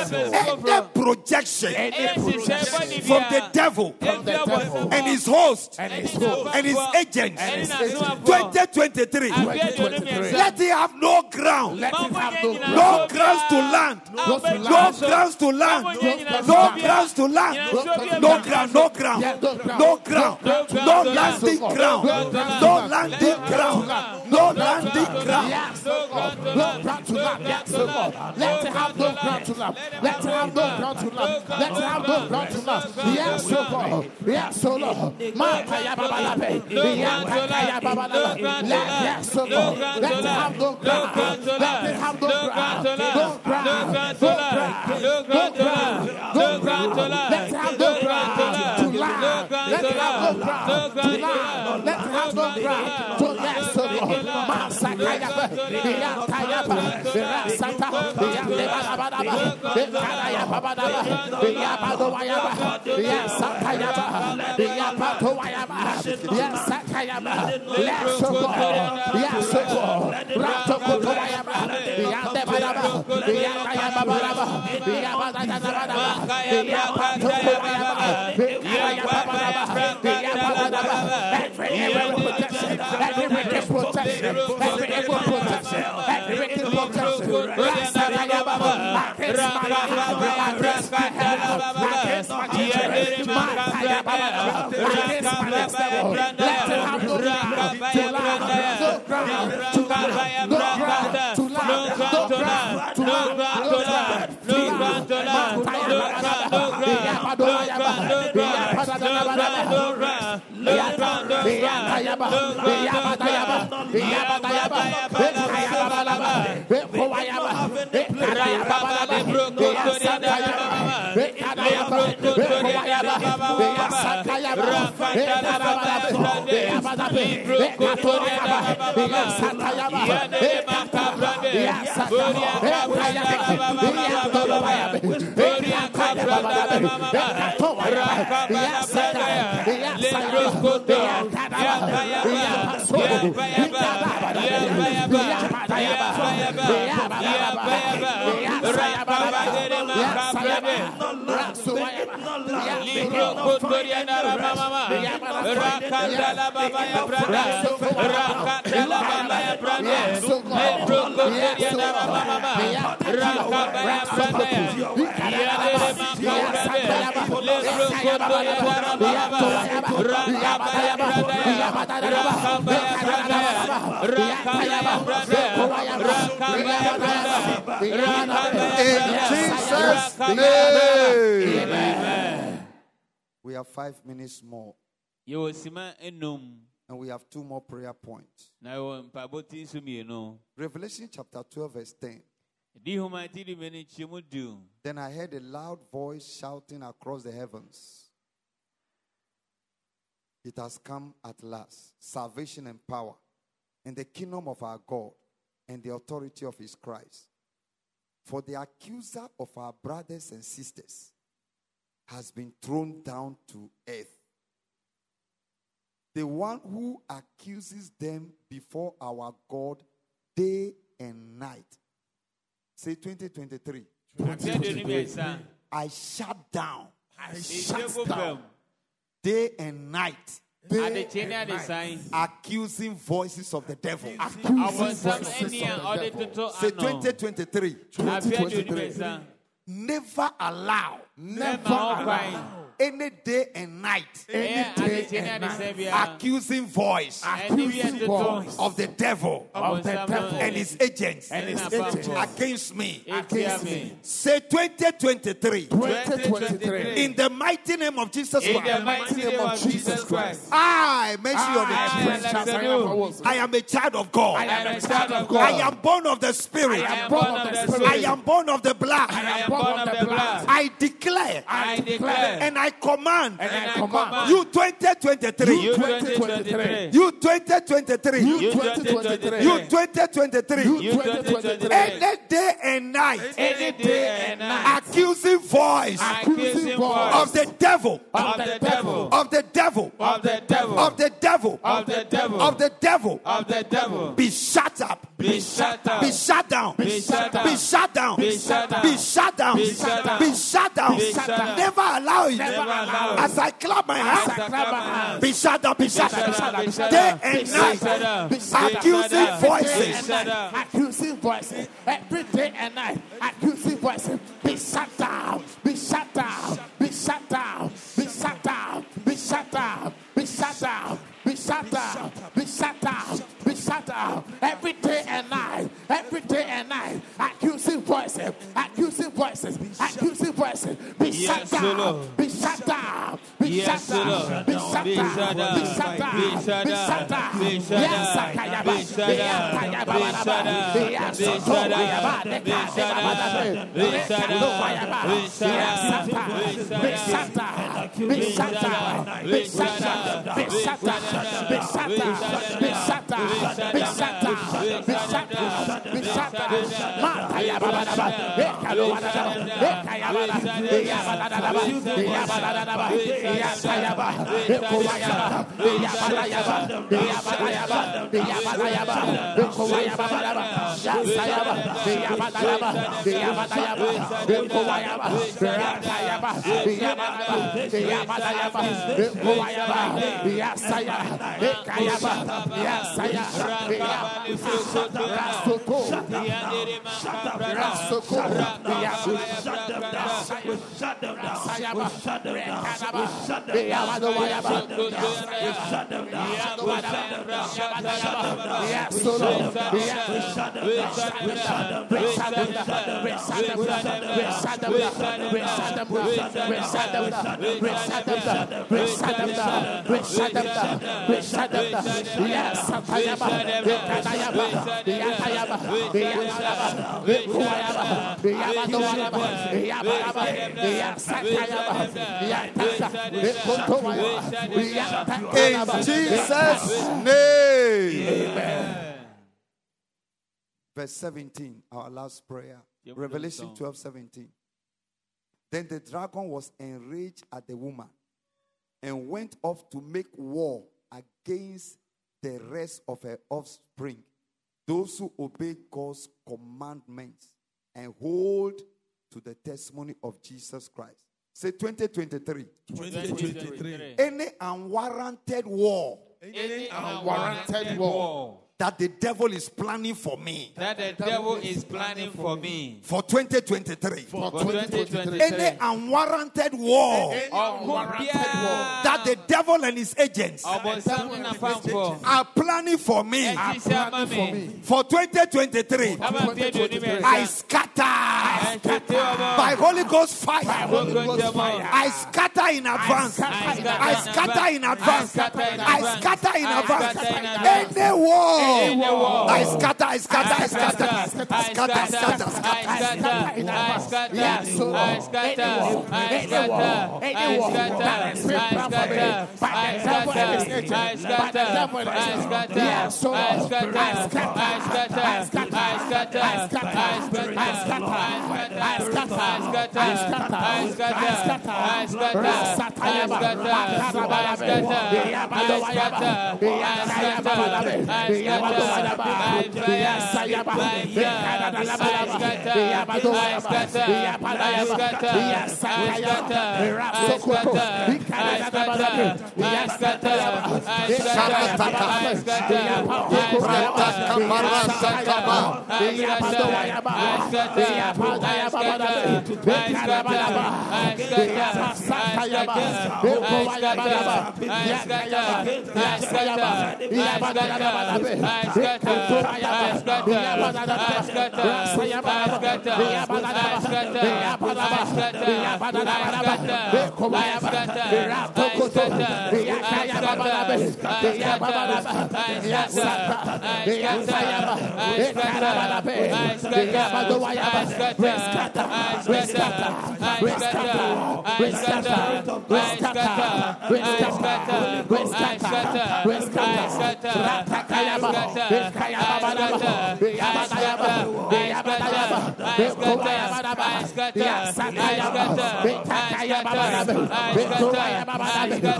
Against my Etia me next sɛ level. bɛsi any projection any Ɛyɛ nhyehyɛe projection bɔne from the devil from the Etia devil bɔnsɛm and his host and his Ɛne host and his agents, Ɛne his n'asomafoɔ. 2023, Mfeɛ aduonu mmiɛnsa. let it have no ground, let him have no ground. no grounds to land, Ah, No bɛgyina grounds to land, Mabɔ nyɛ nyina no so grounds to land, Nyina so bia no ground, no ground, no ground. no ground, No ground no landing ground, no landing ground, no landing ground. Yes, oh God. No ground to land. Yes, oh God. Let it have no ground to land. Let it have no ground to land. Let it have no ground to land. Yes, oh God. Yes, oh Lord. Makaya babalabe. Yakaya babalabe. Let- Yes, oh God. Let it have no ground. Let it have no ground. No ground. No ground. No ground. No ground. Let it have no ground to land. Let it have no ground to land. Let it have no ground to yes, oh Lord. Masakaya. Yakaya ba. Rasata. Yakaya Yakaya babadaba. Yakaya Yasakaya ba. Yakaya ba. Yasakaya ba. Yes, oh God. Yes, oh God. Ratokotoya ba. Yandebadaba. Yakaya babadaba. Yabadadabadaba. Yapatokoya ba. Yakaya Every every every wicked protection, every evil protection, every wicked protection. Baba. Against my life, against my health, against my children, Makaya baba. Against my level. Let it have no ground to ground to land, no ground ground. Yes, Libro Kotoria Nara Mama, Rakandala Baba ya Branda, Rakandala Baba ya Branda, Libro Kotoria Nara Mama, Rakaba ya Branda, Yadere Maka Branda, Libro Kotoria Nara Mama, Rakaba ya Branda, Rakaba ya Branda, Rakaba ya Branda, Rakaba ya Branda, Rakaba ya In Branda, Jesus' In Jesus' name. Amen. We have five minutes more, yɛwɔ sima enum and we have two more prayer points. na yɛwɔ mpaboti nso mmienu Revelation chapter 12, verse 10. di homa ti di bɛni kyemu du Then I heard a loud voice shouting across the heavens It has come at last, salvation and power, and the kingdom of our God, and the authority of his Christ. For the accuser of our brothers and sisters has been thrown down to earth. The one who accuses them before our God day and night. Say 2023. afiɛ de ni mmiɛnsa I shut down day and night they accusing voices of the devil. Accusing voices of the devil. Say 2023. 2023. Never allow. Never allow any day and night. Ɛyɛ adekye ne adesan biara accusing voice. Ɛni bi ɛtoto of the devil. Ɔbɔnsam no and his agents. Ɛne n'afafo against me. Against me. Say 2023. 2023 In the mighty name of Jesus in the Christ. mighty name of Jesus Christ. I mention your I name. am Alexander I am a child of God. I am a child of God. I am born of the Spirit. I am born of the Spirit. I am born of the blood. I am born of the blood. I declare. I declare. And I command and I command you 2023. you 2023 You 2023. you 2023 You 2023. you 2023 Any day and night. any day and night Accusing voice accusing of voice the devil. of the devil Of the devil. of the devil Of the devil. of the devil Of the devil. of the devil Be shut up. Be shut up Be shut down. Be shut down. Be shut down. Be shut down. Be shut down. Be shut down. Be shut down. Be shut down. Never allow it. Never allow it. As I clap my hands. clap my hands. Be shut down. Be shut shut down. Be down. shut Day and night. shut down. Be Accusing voices. Be shut down. accusing voices every day and night. Accusing voices be shut down, be shut down, be shut down, be shut down, be shut down, be shut down, be shut down, be shut down, down. Every day and night, every day and night. Accusing voices, accusing voices, accusing voices. Be shut down, be shut down, Yes, Lord. be shut Be down, shut down. be Yaba, Koyaba, Yabalaba, Shut them down. Shut them down. Shut them down. Be shut down. Be shut down. Be shut down. Be shut down. Be shut down. Be shut down. Be shut down. Be shut down. Be shut down. Be shut down. Be shut down. Mata Yaba Badaba. Ekalo Badaba. Ekayaba. Yaba Badaba. Yaba Badaba. Yata Yaba. Ekowa Yaba. Yaba Yaba. Yaba Yaba. Yaba Yaba. Ekowa Yaba Badaba. Yata Yaba. Yaba Badaba. Yaba Yaba. Ekowa Yaba. Yata Yaba. Yaba Badaba. Yaba Yaba. Ekowa Yaba. Yasaya. Ekayaba. Yasaya. Rasoko. Rasoko. Sayaba. Rekanaba. Yaba Yaba. In Jesus' name. Verse 17, our last prayer. Revelation down. 12 17. Then the dragon was enraged at the woman and went off to make war against the rest of her offspring, those who obey God's commandments and hold to the testimony of Jesus Christ. Say 2023. 2023. Any unwarranted war Any unwarranted war that the devil is planning for me that the devil is planning for me for 2023. for for 2023. 2023. Any unwarranted war Unwarranted war that the devil and his agents ọbọnsam na pamfo are planning for me. Ẹtí for me. for 2023. ama fi eduoni mi I scatter. By Holy Ghost fire. I scatter in advance. I scatter in advance. I scatter in advance. Any war. I scatter, I scatter, I scatter. I scatter, I scatter, I scatter scatter. I scatter. I scatter. I scatter. I scatter. I scatter. I scatter. I scatter. I scatter. I scatter. I scatter. I scatter. I scatter. Rap, Yes,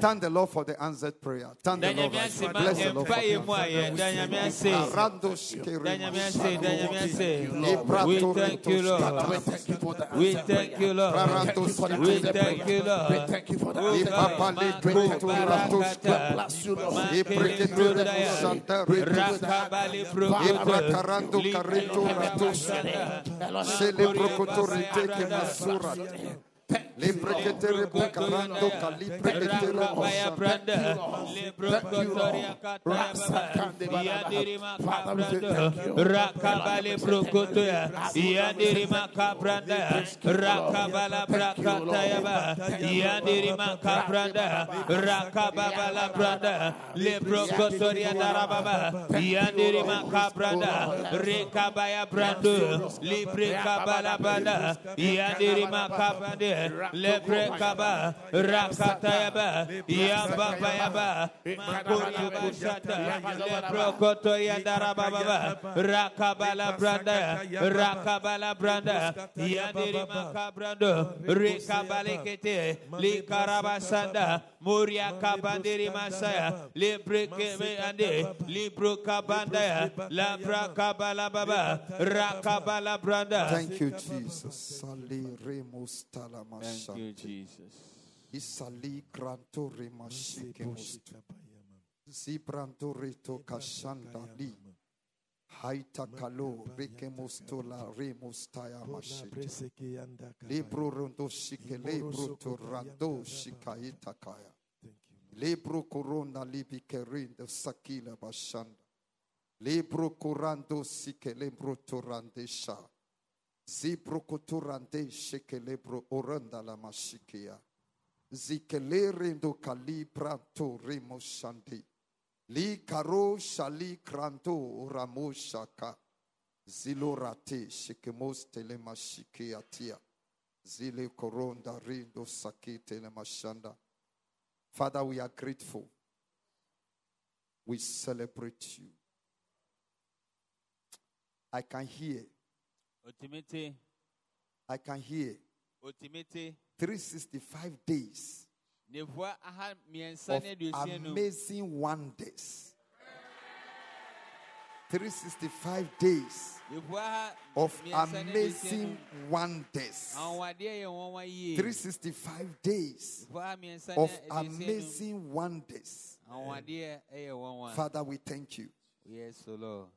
Thank the Lord for the answered prayer. Thank the Lord. Bless the Lord. for the Arando We thank you, Lord. Thank you for the We thank you, Lord. Lord. We thank you, Lord. Thank you for the answer. God. Makubarakata. Bless you, Lord. Makele Brudaya. Rakabali Brukutu. Ibrakarando karito ratos. Sele prokotorite ke masura. Leprekete bukarando kaliprekete Rakabaya rebosa. Branda. Lebrokotoria Kataya Yandirima Kabranda. Rakabali Kabranda. Rakabala Brakatayaba. Yandirima Kabranda. Rakababala Branda. Lebrokotoria Darababa. Yandirima Kabranda. Rekabaya Brando. Libre Kabala Banda. Yandirima Kabranda. Lebre Kaba. Rakatayaba. Yamba Bayaba. Makoria Bashata. Lebrokotoria Darababa. Rakabala Branda. Rakabala Branda. Yandirima Kabrando. Rekabalekete. Likarabasanda. Muria Kabandiri Masaya. Libre Kebe Ande. Libro Kabandaya. Labra Kabala Baba. Rakabala Branda. Thank you, Jesus. Sali remus talamasha. Jesus. Isali granto remashike mustu. Zibranto reto kashanda li. Haita kalo reke mustola remustaya mashite. Libro rondo shike libro to rando shikaita kaya. Libro corona libi kerindo sakila bashanda. Libro corando sike libro torande sha. Zibro koturande shike libro oranda la mashikia. Zikele rendo kalibra to remo shandi. Li karo shali kranto ramo shaka. Zilorate shikemos telema shikiatia. Zile koronda rindo sakite le mashanda. Father, we are grateful. We celebrate you. I can hear, Otimiti. I can hear Otimiti. 365 days Nevoa aha mmiɛnsa of ne aduosia num. amazing wonders. 365 days of mmiɛnsa ne aduosia amazing wonders. Anwadeɛ yɛ nwanwa yie. 365 days Nevoa aha mmiɛnsa ne of amazing wonders. Yɛ nwanwa. Father, we thank you. Yes, Lord.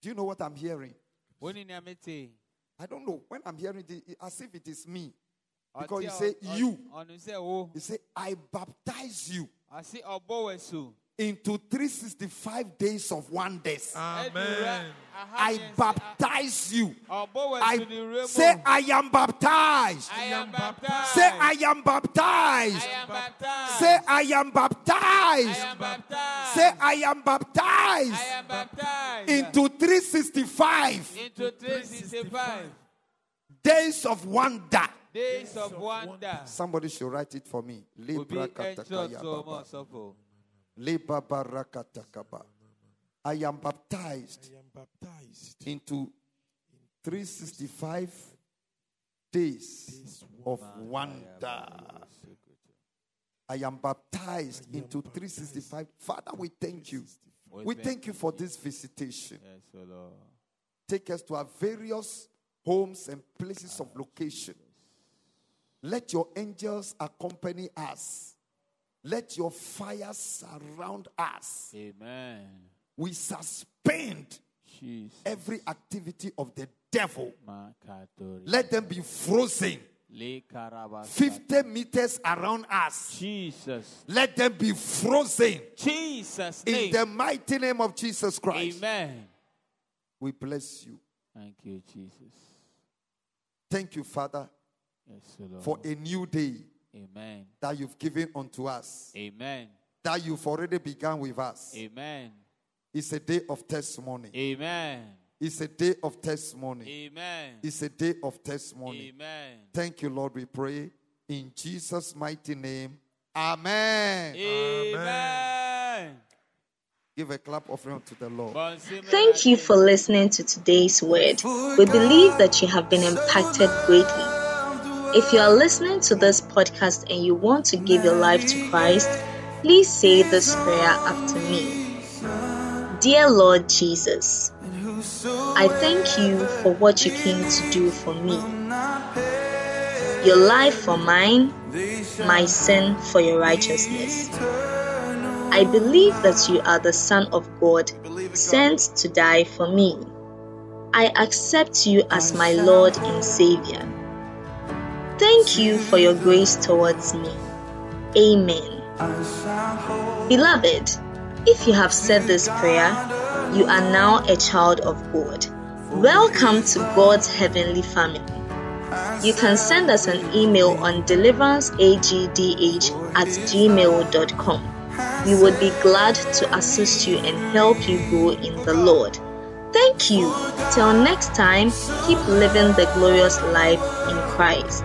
Do you know what I'm hearing? Woni nea mete. I don't know. When I'm hearing it, as if it is me. Ɔte Because you a- say ɔ- you. Ɔno sɛ. He say, I baptize you Ɔse ɔbɔ wɔ asu. into 365 days of wonders. Ɛdura aha I ah. baptize you. Oh, I asu ne wura mu. say, I am baptized. I am baptized. Say, I am baptized. I am baptized. Say, I am I baptized. am baptized. Say, I am I baptized am baptized into 365 into 365 days of wonder. Days of wonder. Somebody should write it for me. Obi Libra ɛnkyerɛ katakaya to baba. ɔmo ɔsɔfo. Leba barakatakaba. I am baptized I am baptized into 365 days this of wonder. I am baptized into 365. Father, we thank you. We thank you for this visitation. Yes, O Lord. Take us to our various homes and places of location. Let your angels accompany us. Let your fire surround us. Amen. We suspend Jesus. every activity of the devil. Let them be frozen 50 meters around us. Jesus. Let them be frozen Jesus in name. the mighty name of Jesus Christ. Amen. We bless you. Thank you, Jesus. Thank you, Father, Yes, for a new day Amen. that you've given unto us, Amen. that you've already begun with us. Amen. It's a day of testimony. Amen. It's a day of testimony. Amen. It's a day of testimony. Amen. Thank you, Lord, we pray. In Jesus' mighty name. Amen. Amen. Give a clap offering to the Lord. Thank you for listening to today's word. We believe that you have been impacted greatly. If you are listening to this podcast and you want to give your life to Christ, please say this prayer after me. Dear Lord Jesus, I thank you for what you came to do for me. Your life for mine, my sin for your righteousness. I believe that you are the Son of God, sent to die for me. I accept you as my Lord and Savior. Thank you for your grace towards me. Amen. Beloved, if you have said this prayer, you are now a child of God. Welcome to God's heavenly family. You can send us an email on deliveranceagdh at gmail.com. We would be glad to assist you and help you grow in the Lord. Thank you. Till next time, keep living the glorious life in Christ.